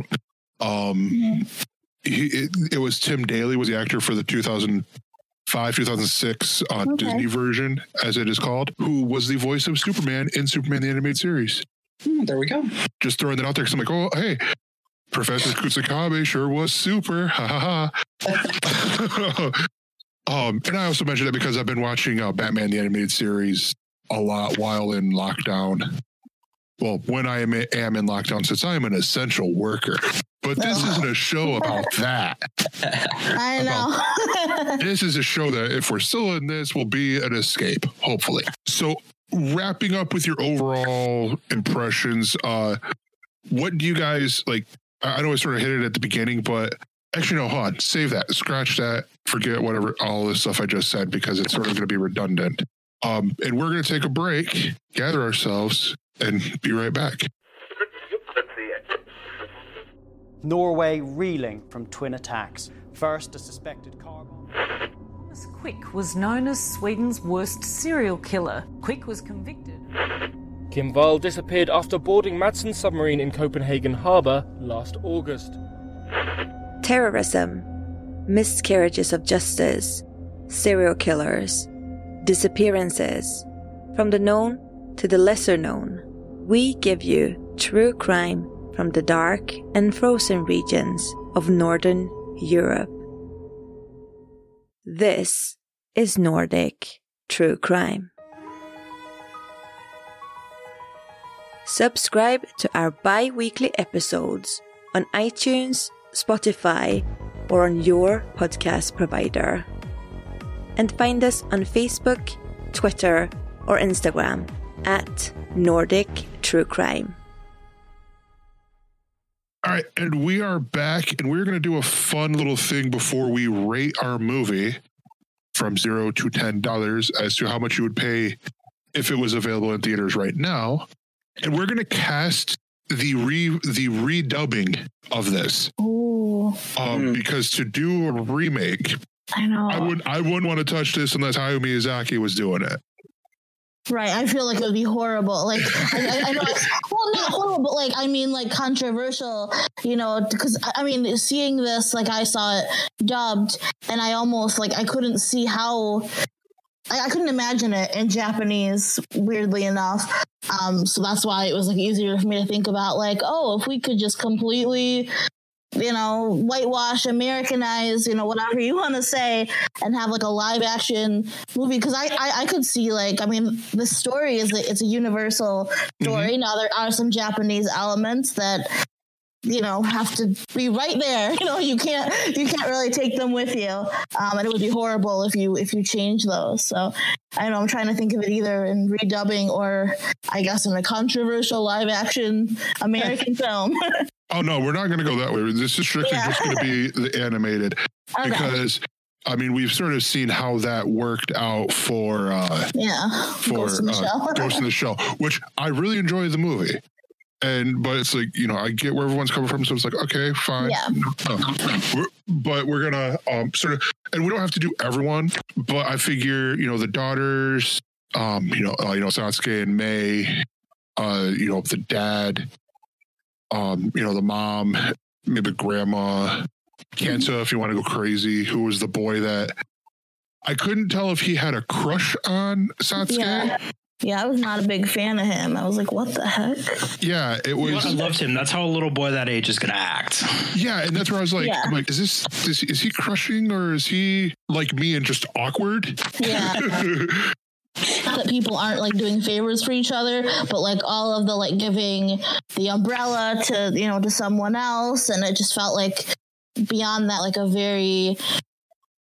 Um, he it, it was Tim Daly was the actor for the 2005 2006 uh, Okay. Disney version, as it is called, who was the voice of Superman in Superman the animated series. Hmm, there we go. Just throwing that out there because I'm like, oh hey, Professor Kusakabe sure was super. Ha ha ha. um, and I also mentioned that because I've been watching uh, Batman the animated series a lot while in lockdown. Well, when I am, am in lockdown, since I am an essential worker. But this isn't a show about that. I know. This is a show that, if we're still in this, will be an escape, hopefully. So, wrapping up with your overall impressions, uh, what do you guys like? I I know I sort of hit it at the beginning, but actually, no, hold on, save that, scratch that, forget whatever all this stuff I just said because it's sort of going to be redundant. Um, and we're going to take a break, gather ourselves, and be right back. Norway reeling from twin attacks. First, a suspected car bomb. Thomas Quick was known as Sweden's worst serial killer. Quick was convicted. Kim Wall disappeared after boarding Madsen's submarine in Copenhagen harbour last August. terrorism, miscarriages of justice, serial killers, disappearances. From the known to the lesser known, we give you true crime from the dark and frozen regions of Northern Europe. This is Nordic True Crime. Subscribe to our bi weekly episodes on iTunes, Spotify, or on your podcast provider. And find us on Facebook, Twitter, or Instagram at Nordic True Crime. All right, and we are back, and we're going to do a fun little thing before we rate our movie. from zero to ten dollars as to how much you would pay if it was available in theaters right now. And we're gonna cast the re the redubbing of this. Ooh. Um, because to do a remake, I know. I would I wouldn't want to touch this unless Hayao Miyazaki was doing it. Right, I feel like it would be horrible. Like, I, I, know, well, not horrible, but like, I mean, like controversial, you know, because I I mean, seeing this, like, I saw it dubbed, and I almost like I couldn't see how, I, I couldn't imagine it in Japanese. Weirdly enough, um, so that's why it was like easier for me to think about, like, oh, if we could just completely you know, whitewash, Americanize, you know, whatever you want to say, and have like a live action movie. Because I, I, I could see like, I mean, the story is a, it's a universal mm-hmm. story. Now there are some Japanese elements that you know have to be right there. You know, you can't you can't really take them with you, um, and it would be horrible if you if you change those. So I know I'm trying to think of it either in redubbing or I guess in a controversial live action American film. Oh no, we're not going to go that way. This is strictly Yeah. just going to be the animated Okay. because I mean we've sort of seen how that worked out for uh yeah, for Ghost in the uh, Shell. Ghost in the Shell, which I really enjoy the movie. And but it's like you know I get where everyone's coming from, so it's like okay, fine. Yeah. No, we're- but we're gonna um sort of, and we don't have to do everyone, but I figure you know the daughters, um you know uh, you know Satsuki and May, uh you know the dad, um you know the mom, maybe grandma, Kanta if you want to go crazy, who was the boy that I couldn't tell if he had a crush on Satsuki. Yeah. Yeah, I was not a big fan of him. I was like, what the heck? Yeah, it was. I loved him. That's how a little boy that age is going to act. Yeah, and that's where I was like, Yeah. I'm like, is this is, is he crushing or is he like me and just awkward? Yeah. That people aren't like doing favors for each other, but like all of the like giving the umbrella to, you know, to someone else. And it just felt like beyond that, like a very,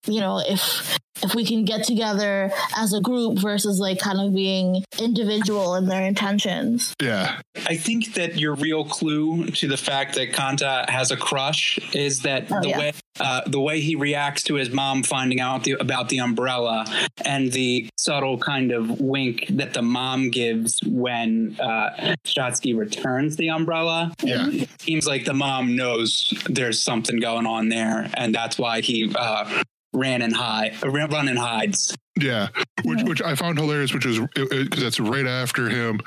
you know, if if we can get together as a group versus like kind of being individual in their intentions. Yeah. I think that your real clue to the fact that Kanta has a crush is that Oh, the yeah. way uh, the way he reacts to his mom finding out the, about the umbrella and the subtle kind of wink that the mom gives when uh, Satsuki returns the umbrella. Yeah. It seems like the mom knows there's something going on there, and that's why he uh, ran and hide, ran, run and hides. Yeah, which which I found hilarious, which is because that's right after him.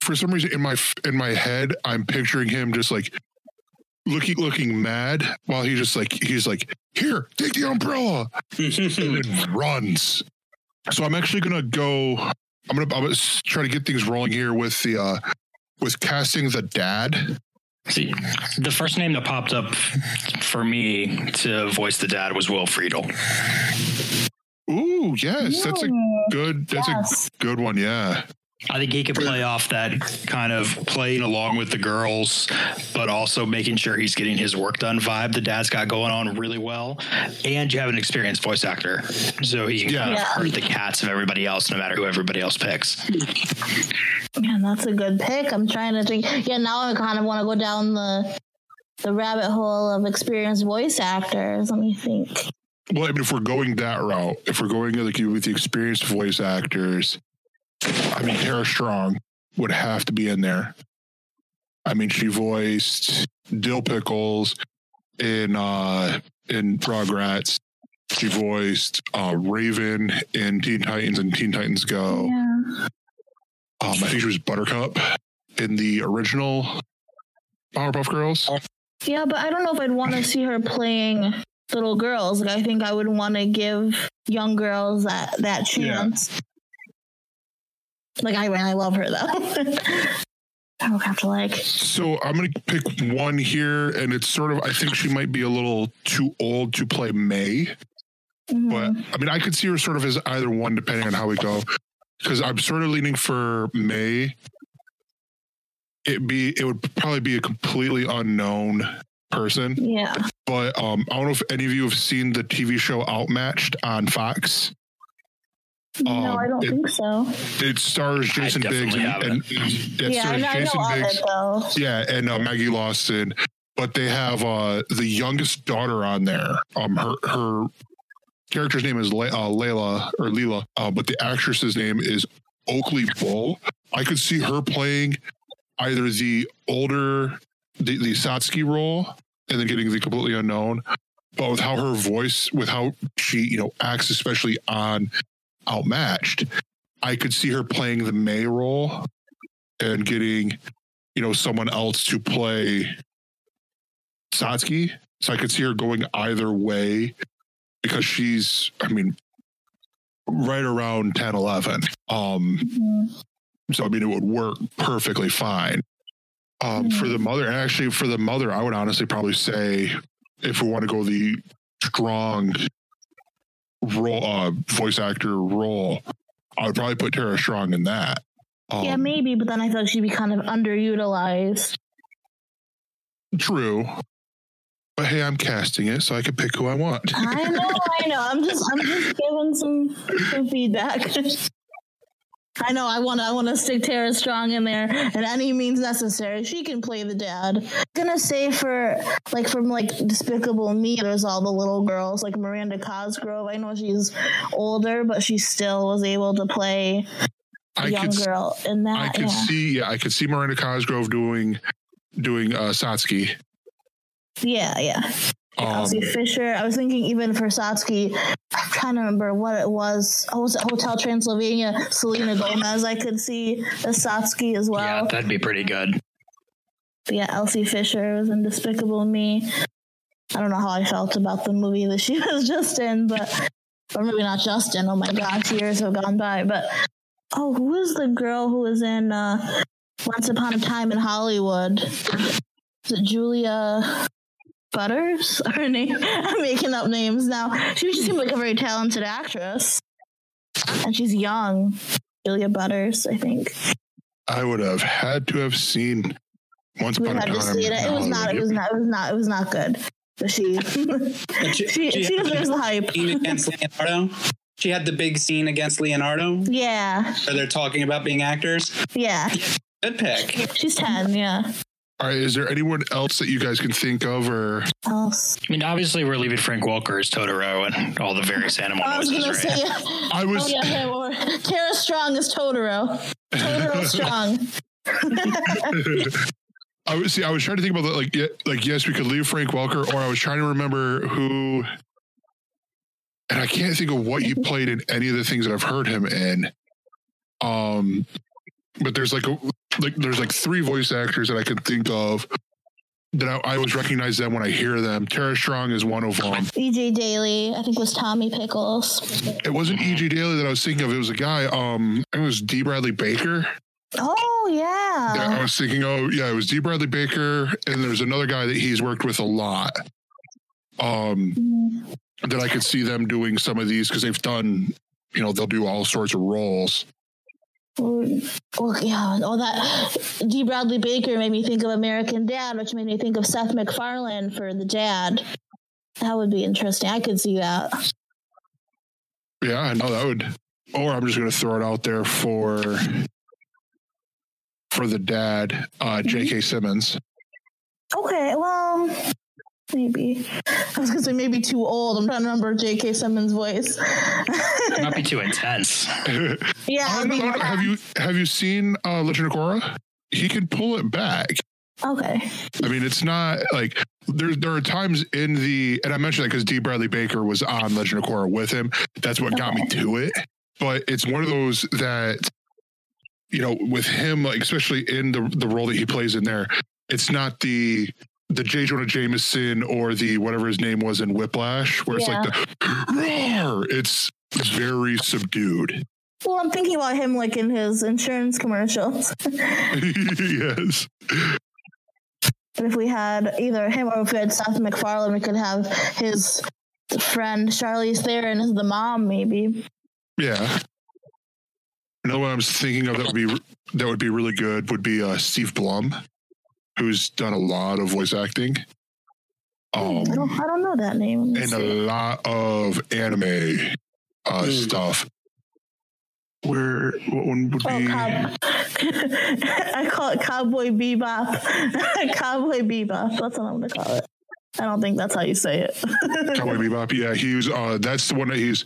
For some reason, in my in my head, I'm picturing him just like looking looking mad while he just like he's like, "Here, take the umbrella," and runs. So I'm actually gonna go. I'm gonna, I'm gonna try to get things rolling here with the uh with casting the dad. See, the first name that popped up for me to voice the dad was Will Friedle. Ooh, yes, that's a good. That's Yes. a good one. Yeah. I think he could play off that kind of playing along with the girls, but also making sure he's getting his work done vibe the dad's got going on really well. And you have an experienced voice actor, so he can kind of hurt the cats of everybody else, no matter who everybody else picks. Man, that's a good pick. I'm trying to think. Yeah, now I kind of want to go down the the rabbit hole of experienced voice actors. Let me think. Well, I mean, if we're going that route, if we're going like with the experienced voice actors, I mean, Tara Strong would have to be in there. I mean, she voiced Dill Pickles in uh in Rugrats. She voiced uh Raven in Teen Titans and Teen Titans Go. Yeah. Um, I think she was Buttercup in the original Powerpuff Girls. Yeah, but I don't know if I'd want to see her playing little girls. Like, I think I would want to give young girls that that chance. Like I, I love her though. I don't have to like. So I'm gonna pick one here, and it's sort of I think she might be a little too old to play May, mm-hmm. but I mean I could see her sort of as either one depending on how we go. Because I'm sort of leaning for May. It be it would probably be a completely unknown person, Yeah. but um I don't know if any of you have seen the TV show Outmatched on Fox. No, Um, I don't it- think so. It stars Jason Biggs definitely and, haven't. and it yeah, I stars know, I know Jason of Biggs. it though. Yeah, and uh, Maggie Lawson, but they have uh the youngest daughter on there. Um, her her character's name is Le- uh, Layla or Leela, uh, but the actress's name is Oakley Bull. I could see her playing either the older, the, the Satsuki role, and then getting the completely unknown. But with how her voice, with how she, you know, acts, especially on Outmatched, I could see her playing the May role and getting, you know, someone else to play Satsuki. So I could see her going either way because she's, I mean, right around 10, 11. Um, so, I mean, it would work perfectly fine. Um, For the mother, and actually, for the mother, I would honestly probably say if we want to go the strong role, uh, voice actor role, I would probably put Tara Strong in that. Um, yeah, maybe, but then I thought she'd be kind of underutilized. True. But hey, I'm casting it, so I can pick who I want. I know, I know. I'm just, I'm just giving some, some feedback. I know. I want to. I want to stick Tara Strong in there, and any means necessary. She can play the dad. I'm gonna say for like from like Despicable Me, there's all the little girls like Miranda Cosgrove. I know she's older, but she still was able to play a I young could girl in that. I could yeah. see, yeah, I could see Miranda Cosgrove doing doing uh, Satsuki. Yeah, yeah. Um, Elsie Fisher. I was thinking even for Satsuki, I'm trying to remember what it was. Oh, was it Hotel Transylvania? Selena Gomez. I could see the Satsuki as well. Yeah, that'd be pretty good. But yeah, Elsie Fisher was in Despicable Me. I don't know how I felt about the movie that she was just in, but or maybe not just in. Oh my gosh, years have gone by. But oh, who is the girl who was in uh, Once Upon a Time in Hollywood? Is it Julia Butters? Her name? I'm making up names now. She just seemed like a very talented actress, and she's young. Julia Butters, I think. I would have had to have seen once We upon a had time. to see it. It was not. It was not. It was not. It was not good. But she, she, she, she had deserves the hype. Against Leonardo. She had the big scene against Leonardo Yeah, where they're talking about being actors. yeah. Good pick. She's ten. Yeah. All right, is there anyone else that you guys can think of, or Else. I mean, obviously, we're leaving Frank Welker as Totoro and all the various animal I was noises, gonna right? say. Yeah. I was- Oh, yeah, yeah, or Tara Strong is Totoro. Totoro Strong. I was see. I was trying to think about that. Like, yeah, like yes, we could leave Frank Welker, or I was trying to remember who, and I can't think of what he played in any of the things that I've heard him in. Um, but there's like a like there's like three voice actors that I can think of that I, I always recognize them when I hear them. Tara Strong is one of them. E.G. Daily, I think was Tommy Pickles. It wasn't E.G. Daily that I was thinking of. It was a guy. Um, it was D. Bradley Baker. Oh yeah. Yeah, I was thinking, oh yeah, it was D. Bradley Baker, and there's another guy that he's worked with a lot. Um, that I could see them doing some of these because they've done, you know, they'll do all sorts of roles. Well, yeah, all that D. Bradley Baker made me think of American Dad, which made me think of Seth MacFarlane for the dad. That would be interesting. I could see that. Yeah, I know that would. Or I'm just going to throw it out there for for the dad, uh, J.K. Simmons. Okay, well, maybe. I was gonna say maybe too old. I'm trying to remember J.K. Simmons' voice. It might be too intense. yeah, I it'd be don't have you have you seen uh, Legend of Korra? He can pull it back. okay. I mean, it's not like there. There are times in the, and I mentioned that because D. Bradley Baker was on Legend of Korra with him. That's what got me to it. But it's one of those that, you know, with him, like especially in the the role that he plays in there, it's not the the J. Jonah Jameson or the whatever his name was in Whiplash, where it's like the roar. It's it's very subdued. Well, I'm thinking about him like in his insurance commercials. yes. But if we had either him or if we had Seth MacFarlane, we could have his friend Charlize Theron as the mom, maybe. Yeah. Another one I was thinking of that would be that would be really good would be uh, Steve Blum, who's done a lot of voice acting. Um, I don't, I don't know that name. Let me and a lot of anime uh, stuff. Where what one would Oh, be? cow- I call it Cowboy Bebop. Cowboy Bebop. That's what I'm gonna call it. I don't think that's how you say it. Cowboy Bebop. Yeah, he was. Uh, that's the one that he's.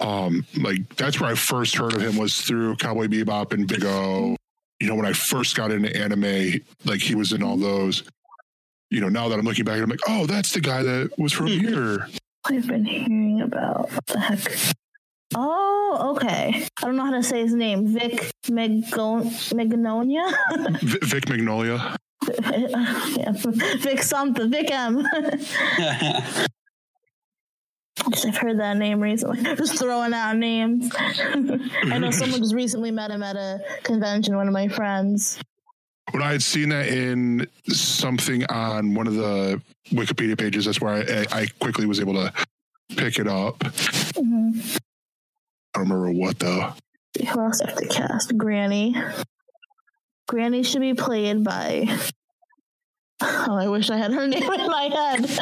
Um, like that's where I first heard of him was through Cowboy Bebop and Big O. You know, when I first got into anime, like he was in all those. You know, now that I'm looking back, I'm like, oh, that's the guy that was from hmm. here. I've been hearing about what the heck. Oh, okay. I don't know how to say his name. Vic Megon- Megnonia? V- Vic Magnolia. yeah. Vic something. Vic M. I've heard that name recently. Just throwing out names. I know someone just recently met him at a convention, one of my friends. When I had seen that in something on one of the Wikipedia pages, that's where I, I quickly was able to pick it up. Mhm. I don't remember what though. Who else have to cast? Granny. Granny should be played by. Oh, I wish I had her name in my head.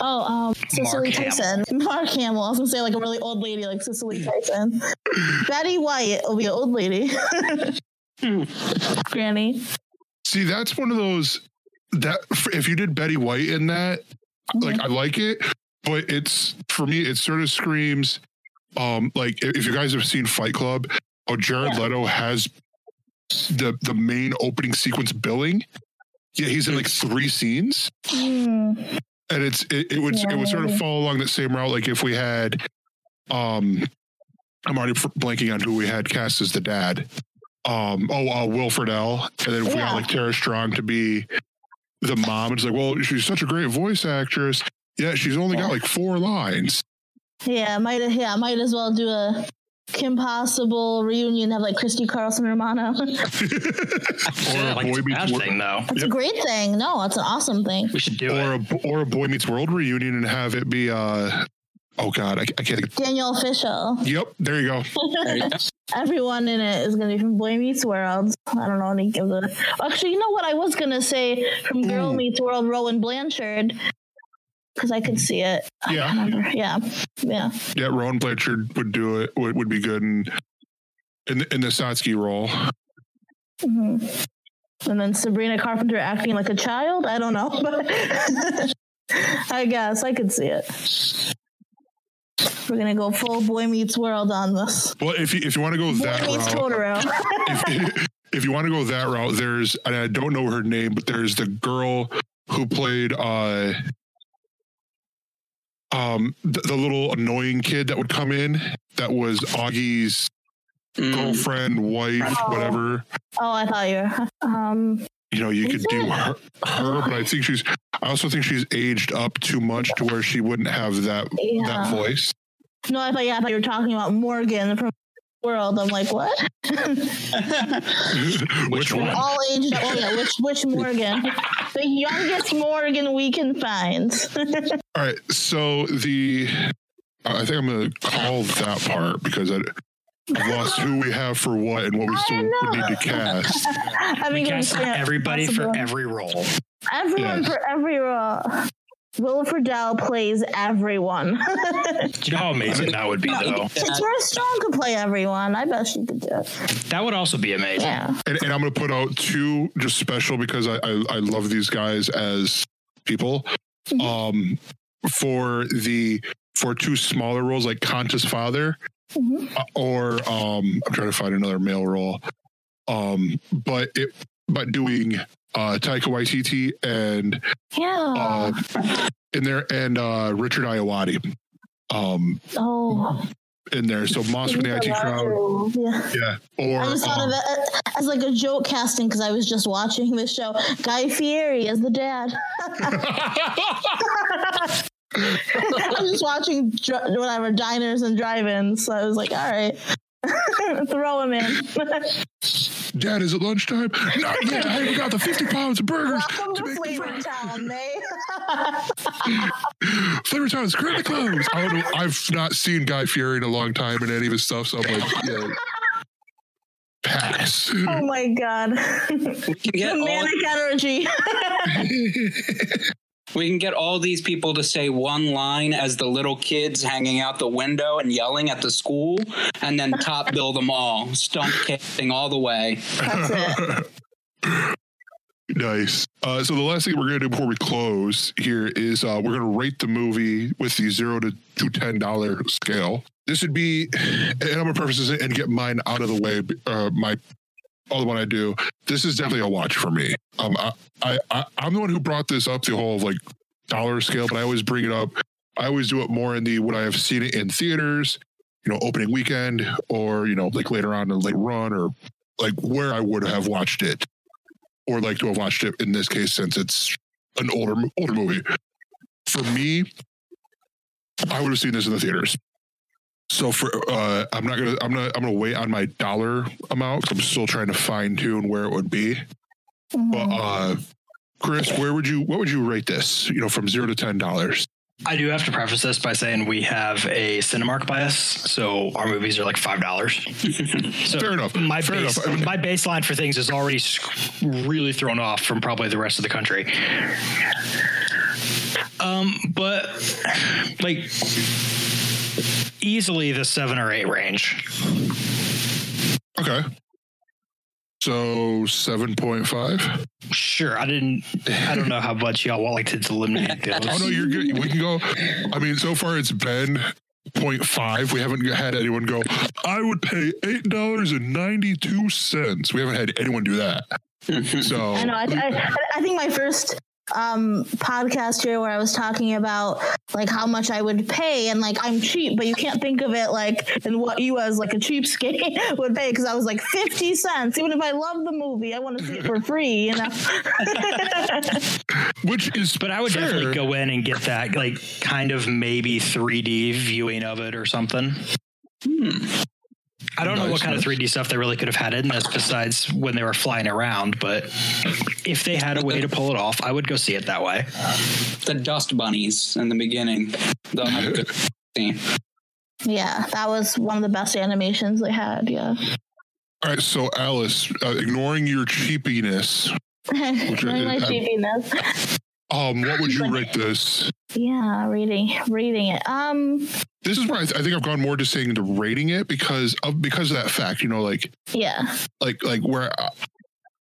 oh, um, Cicely Hamill. Tyson. Mark Hamill. I was gonna say like a really old lady, like Cicely Tyson. Betty White will be an old lady. Granny. See, that's one of those that if you did Betty White in that, like I like it, but it's for me, it sort of screams um like if if you guys have seen Fight Club, oh Jared Leto has the the main opening sequence billing. Yeah, he's in like three scenes. Hmm. And it's it, it would it would sort of Yeah. fall along that same route. Like if we had um I'm already blanking on who we had cast as the dad. Um oh uh, Will Friedle. And then if we Yeah. got like Tara Strong to be the mom, it's like, well, she's such a great voice actress. Yeah, she's only got like four lines. Yeah, might yeah, might as well do a Kim Possible reunion. Have like Christy Carlson Romano. Or a like it's boy a meets World. thing though. It's a great thing. No, it's an awesome thing. We should do or it. a or a Boy Meets World reunion and have it be uh oh god I, I can't think. Danielle Fishel. Yep, there you go. Everyone in it is going to be from Boy Meets World. I don't know any of the. Actually, you know what I was going to say from Girl Meets World, Rowan Blanchard, because I could see it. Yeah. Yeah, yeah. Yeah, Rowan Blanchard would do it. Would, would be good in in the, in the Satsuki role. hmm And then Sabrina Carpenter acting like a child. I don't know, but I guess I could see it. We're gonna go full Boy Meets World on this. Well, if you if you want to go Boy that Meets route, Totoro. if, if you want to go that route, there's and I don't know her name, but there's the girl who played uh um the, the little annoying kid that would come in that was Augie's girlfriend, wife, Oh. whatever. oh, I thought you were. Um, You know, you could do her, her, but I think she's. I also think she's aged up too much to where she wouldn't have that Yeah. that voice. no, I thought yeah, I thought you were talking about Morgan from World. I'm like, what? Which one? All aged. Oh yeah, which which Morgan? the youngest Morgan we can find. All right, so the I think I'm gonna call that part because I, I've lost who we have for what and what we still need to cast. I We cast yeah, everybody for every role. everyone Yes. for every role. Will Friedle plays everyone. Do you know how amazing that would be, though? Tara Strong could play everyone. I bet she could do it. That would also be amazing. Yeah. And, and I'm gonna put out two just special because I I, I love these guys as people. Um, for the for two smaller roles like Kanta's father, uh, or um, I'm trying to find another male role. Um, but it but doing uh Taika Waititi and Yeah. uh, in there and uh Richard Ayoade um oh. in there. So Moss from the IT crowd. Yeah. Yeah. Or I just thought of um, it as like a joke casting because I was just watching this show. Guy Fieri as the dad. I was just watching dr- whatever diners and drive-ins, so I was like, all right, throw him in. Dad, is it lunchtime? Not yet. I haven't got the 50 pounds of burgers. Welcome to Flavor Town, May. Flavor Town is currently closed. I don't know. I've not seen Guy Fieri in a long time in any of his stuff, so I'm like, yeah. Pass. oh my god, get all- manic energy. We can get all these people to say one line as the little kids hanging out the window and yelling at the school, and then top bill them all, stump kicking all the way. That's it. Nice. Uh, so the last thing we're going to do before we close here is uh, we're going to rate the movie with the zero to, to ten dollar scale. This would be, and I'm going to preface this and get mine out of the way. Uh, my all the one I do. This is definitely a watch for me. Um, I, I, I I'm the one who brought this up the whole like dollar scale, but I always bring it up. I always do it more in the when I have seen it in theaters, you know, opening weekend, or you know, like later on in late run, or like where I would have watched it or like to have watched it in this case since it's an older older movie. For me, I would have seen this in the theaters. So for uh, I'm not gonna I'm not I'm gonna wait on my dollar amount. I'm still trying to fine tune where it would be. But uh, Chris, where would you what would you rate this? You know, from zero to ten dollars. I do have to preface this by saying we have a Cinemark bias, so our movies are like five dollars. so Fair enough. My Fair base, enough. my baseline for things is already really thrown off from probably the rest of the country. Um, but like easily the seven or eight range. Okay. So seven point five. Sure, I didn't. I don't know how much y'all want like to eliminate those. Oh no, you're good. We can go. I mean, so far it's been 0.5. We haven't had anyone go. I would pay eight dollars and ninety two cents. We haven't had anyone do that. So I know. I, I, I think my first um podcast here where I was talking about like how much I would pay and like I'm cheap, but you can't think of it like and what you as like a cheapskate would pay because I was like fifty cents. Even if I love the movie, I want to see it for free. You know. Which is, but I would definitely go in and get that like kind of maybe 3D viewing of it or something. I don't know what kind of 3D stuff they really could have had in this besides when they were flying around, but if they had a way to pull it off, I would go see it that way. The dust bunnies in the beginning. They'll have a good scene. yeah, that was one of the best animations they had. Yeah. all right. So Alice, uh, ignoring your cheapiness, Which Very I- much I- cheapiness. Um, what would you rate this? Yeah, reading reading it. Um, This is where I, th- I think I've gone more to saying to rating it because of because of that fact. You know, like yeah. like like where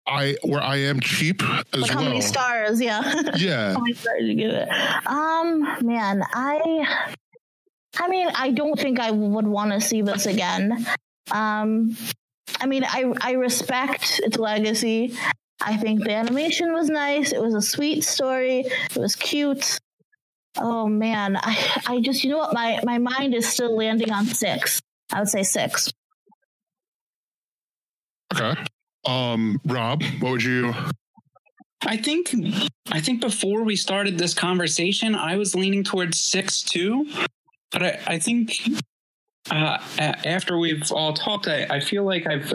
I where I am cheap as Like how well. many stars? Yeah. Yeah. how many stars you give it? Um, man, I, I mean, I don't think I would want to see this again. Um, I mean, I I respect its legacy. I think the animation was nice. It was a sweet story. It was cute. Oh man, I I just you know what my my mind is still landing on six. I would say six. Okay. Um, Rob, what would you? I think I think before we started this conversation, I was leaning towards six too, but I, I think uh, after we've all talked, I, I feel like I've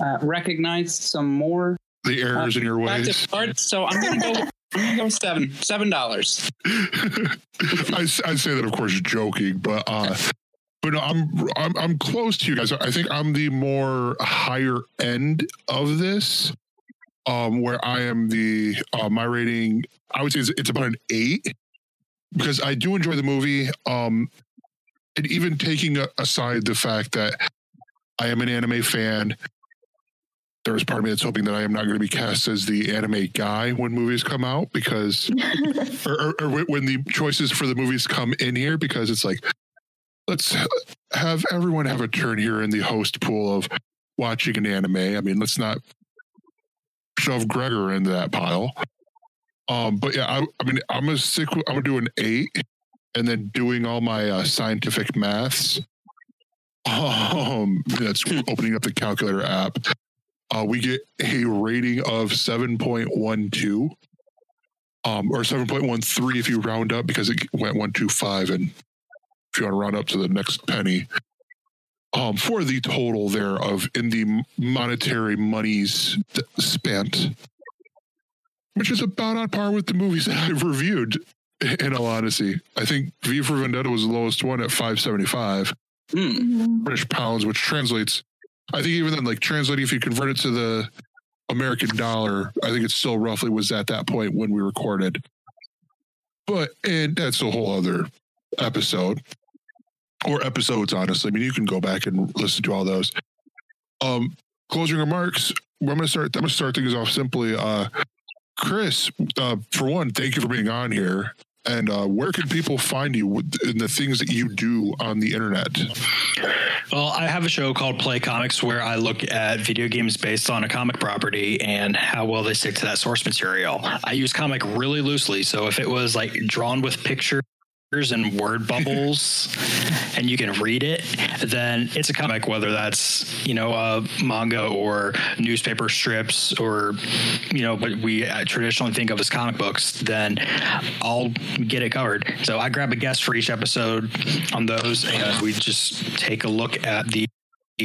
uh, recognized some more The errors in your ways. So I'm gonna go. I'm gonna go seven seven dollars. I, I say that, of course, joking, but uh, but no, I'm I'm I'm close to you guys. I think I'm the more higher end of this, um, where I am the uh, my rating. I would say it's, it's about an eight because I do enjoy the movie. Um, and even taking aside the fact that I am an anime fan. There was part of me that's hoping that I am not going to be cast as the anime guy when movies come out because or, or, or when- the choices for the movies come in here because it's like let's have everyone have a turn here in the host pool of watching an anime. I mean let's not shove gregor into that pile. Um but yeah i, I mean i'm gonna stick i'm gonna do an eight and then doing all my uh, scientific maths. Um that's opening up the calculator app uh, we get a rating of 7.12 um, or 7.13 if you round up because it went 125 and if you want to round up to the next penny. Um, for the total there of in the monetary monies spent which is about on par with the movies that i've reviewed in all honesty. I think v for vendetta was the lowest one at 575 british pounds which translates i think even then like translating if you convert it to the American dollar, I think it still roughly was at that point when we recorded. But and that's a whole other episode or episodes, honestly. I mean, you can go back and listen to all those. Um, closing remarks. I'm gonna start. I'm gonna start things off simply. Uh, Chris, uh, for one, thank you for being on here. And uh, where can people find you in the things that you do on the internet? Well, I have a show called Play Comics where I look at video games based on a comic property and how well they stick to that source material. I use comic really loosely. So if it was like drawn with pictures and word bubbles and you can read it, then it's a comic, whether that's, you know, a manga or newspaper strips or, you know, what we uh, traditionally think of as comic books, then I'll get it covered. So I grab a guest for each episode on those and we just take a look at the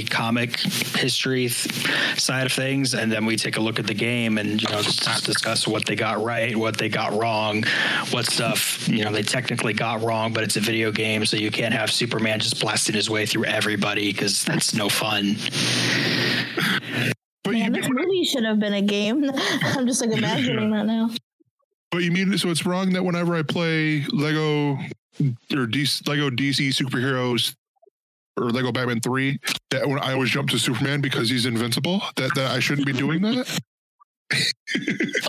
comic history th- side of things and then we take a look at the game and you know just, just discuss what they got right what they got wrong what stuff you know they technically got wrong but it's a video game so you can't have superman just blasting his way through everybody because that's no fun Man, this movie should have been a game. I'm just like imagining that now. But you mean so it's wrong that whenever I play Lego or DC, Lego DC superheroes or Lego Batman three, that when I always jump to Superman because he's invincible, that, that I shouldn't be doing that.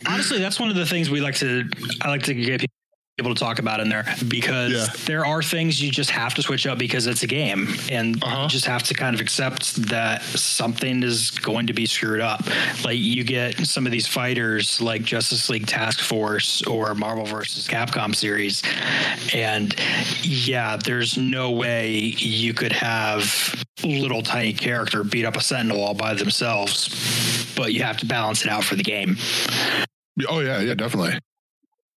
honestly that's one of the things we like to i like to get people to talk about in there because there are things you just have to switch up because it's a game. And uh-huh. you just have to kind of accept that something is going to be screwed up. Like you get some of these fighters like justice league task force or marvel versus capcom series and yeah there's no way you could have little tiny character beat up a sentinel all by themselves but you have to balance it out for the game. Oh yeah, yeah, definitely.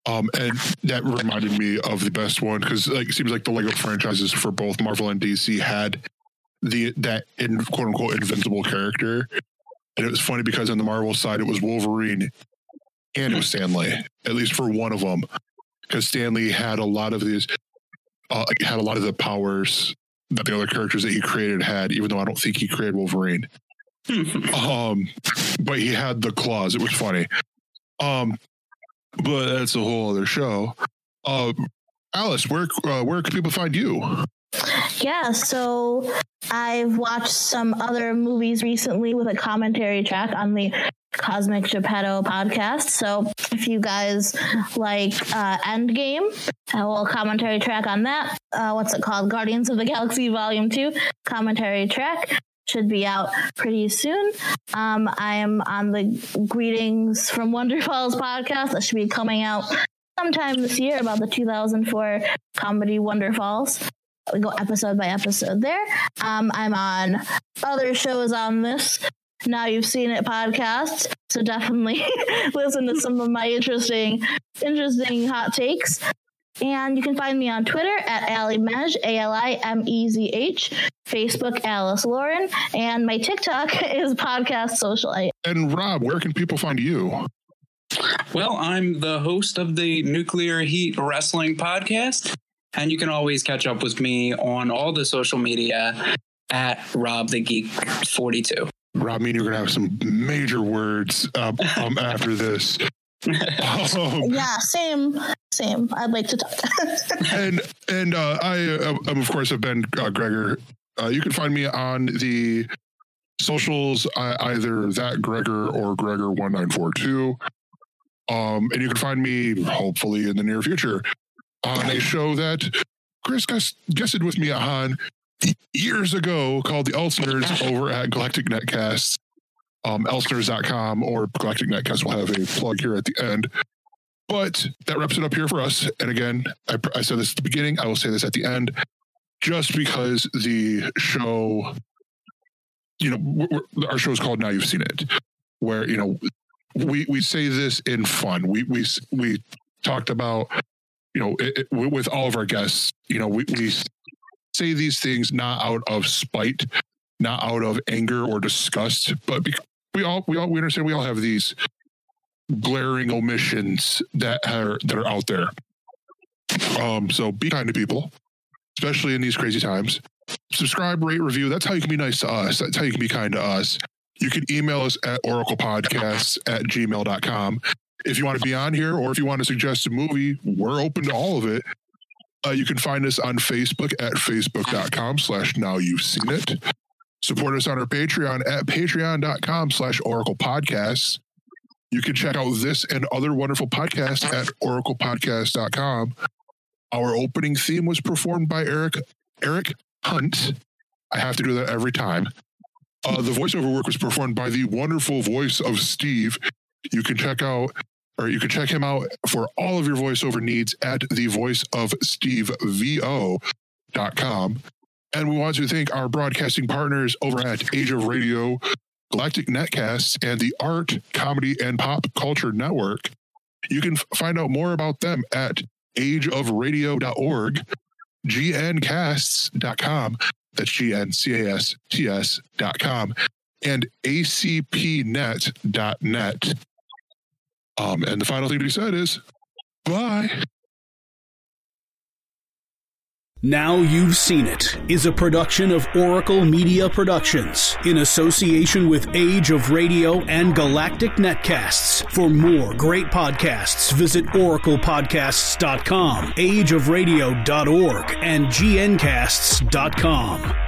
Um, and that reminded me of the best one because like it seems like the Lego franchises for both Marvel and DC had the that in quote unquote invincible character, and it was funny because on the Marvel side it was Wolverine and it was Stan Lee, at least for one of them, because Stan Lee had a lot of these, uh, had a lot of the powers that the other characters that he created had, even though I don't think he created Wolverine. um, but he had the claws. It was funny. Um, but that's a whole other show. Um, Alice, where uh, where can people find you? Yeah, so I've watched some other movies recently with a commentary track on the Cosmic Geppetto podcast. So if you guys like uh, Endgame, a little commentary track on that. Uh, what's it called? Guardians of the Galaxy Volume 2 commentary track. Should be out pretty soon. Um, I am on the Greetings from Wonderfalls podcast that should be coming out sometime this year about the 2004 comedy Wonderfalls we go episode by episode there. Um, I'm on other shows on this. Now you've seen it podcast, so definitely listen to some of my interesting, interesting hot takes. And you can find me on Twitter at Ali Mezh, A L I M E Z H, Facebook Alice Lauren, and my TikTok is Podcast Socialite. And Rob, where can people find you? Well, I'm the host of the Nuclear Heat Wrestling Podcast, and you can always catch up with me on all the social media at Rob the Geek 42. Rob, me and you're gonna have some major words uh, um, after this. Um, Yeah, same, same. I'd like to talk. and and uh, I uh, um, of course have been uh, Gregor. Uh, you can find me on the socials uh, either that Gregor or Gregor one nine four two. Um, and you can find me hopefully in the near future on a show that Chris guest- guested with me on years ago called the Elstners over at Galactic Netcasts. Um, Elstners.com or Galactic Netcast will have a plug here at the end. But that wraps it up here for us. And again, I, I said this at the beginning. I will say this at the end. Just because the show, you know, w- w- our show is called Now You've Seen It, where you know we we say this in fun. We we we talked about, you know, it, it- with all of our guests. You know, we we say these things not out of spite, not out of anger or disgust, but because we all we all we understand we all have these glaring omissions that are that are out there. Um, so be kind to people, especially in these crazy times. Subscribe, rate, review. That's how you can be nice to us. That's how you can be kind to us. You can email us at oraclepodcasts at gmail.com. If you want to be on here or if you want to suggest a movie, we're open to all of it. Uh, you can find us on Facebook at facebook.com slash now you've seen it. Support us on our Patreon at patreon.com slash oracle podcasts. You can check out this and other wonderful podcasts at oraclepodcast.com. Our opening theme was performed by Eric Eric Hunt. I have to do that every time. Uh, the voiceover work was performed by the wonderful voice of Steve. You can check out or you can check him out for all of your voiceover needs at the voice of Steve VO.com. And we want to thank our broadcasting partners over at Age of Radio, Galactic Netcasts, and the Art, Comedy, and Pop Culture Network. You can find out more about them at ageofradio.org, gncasts.com, that's G-N-C-A-S-T-S.com, and acpnet.net. Um, and the final thing to be said is bye. Now You've Seen It is a production of Oracle Media Productions in association with Age of Radio and Galactic Netcasts. For more great podcasts, visit oraclepodcasts.com, ageofradio.org, and gncasts.com.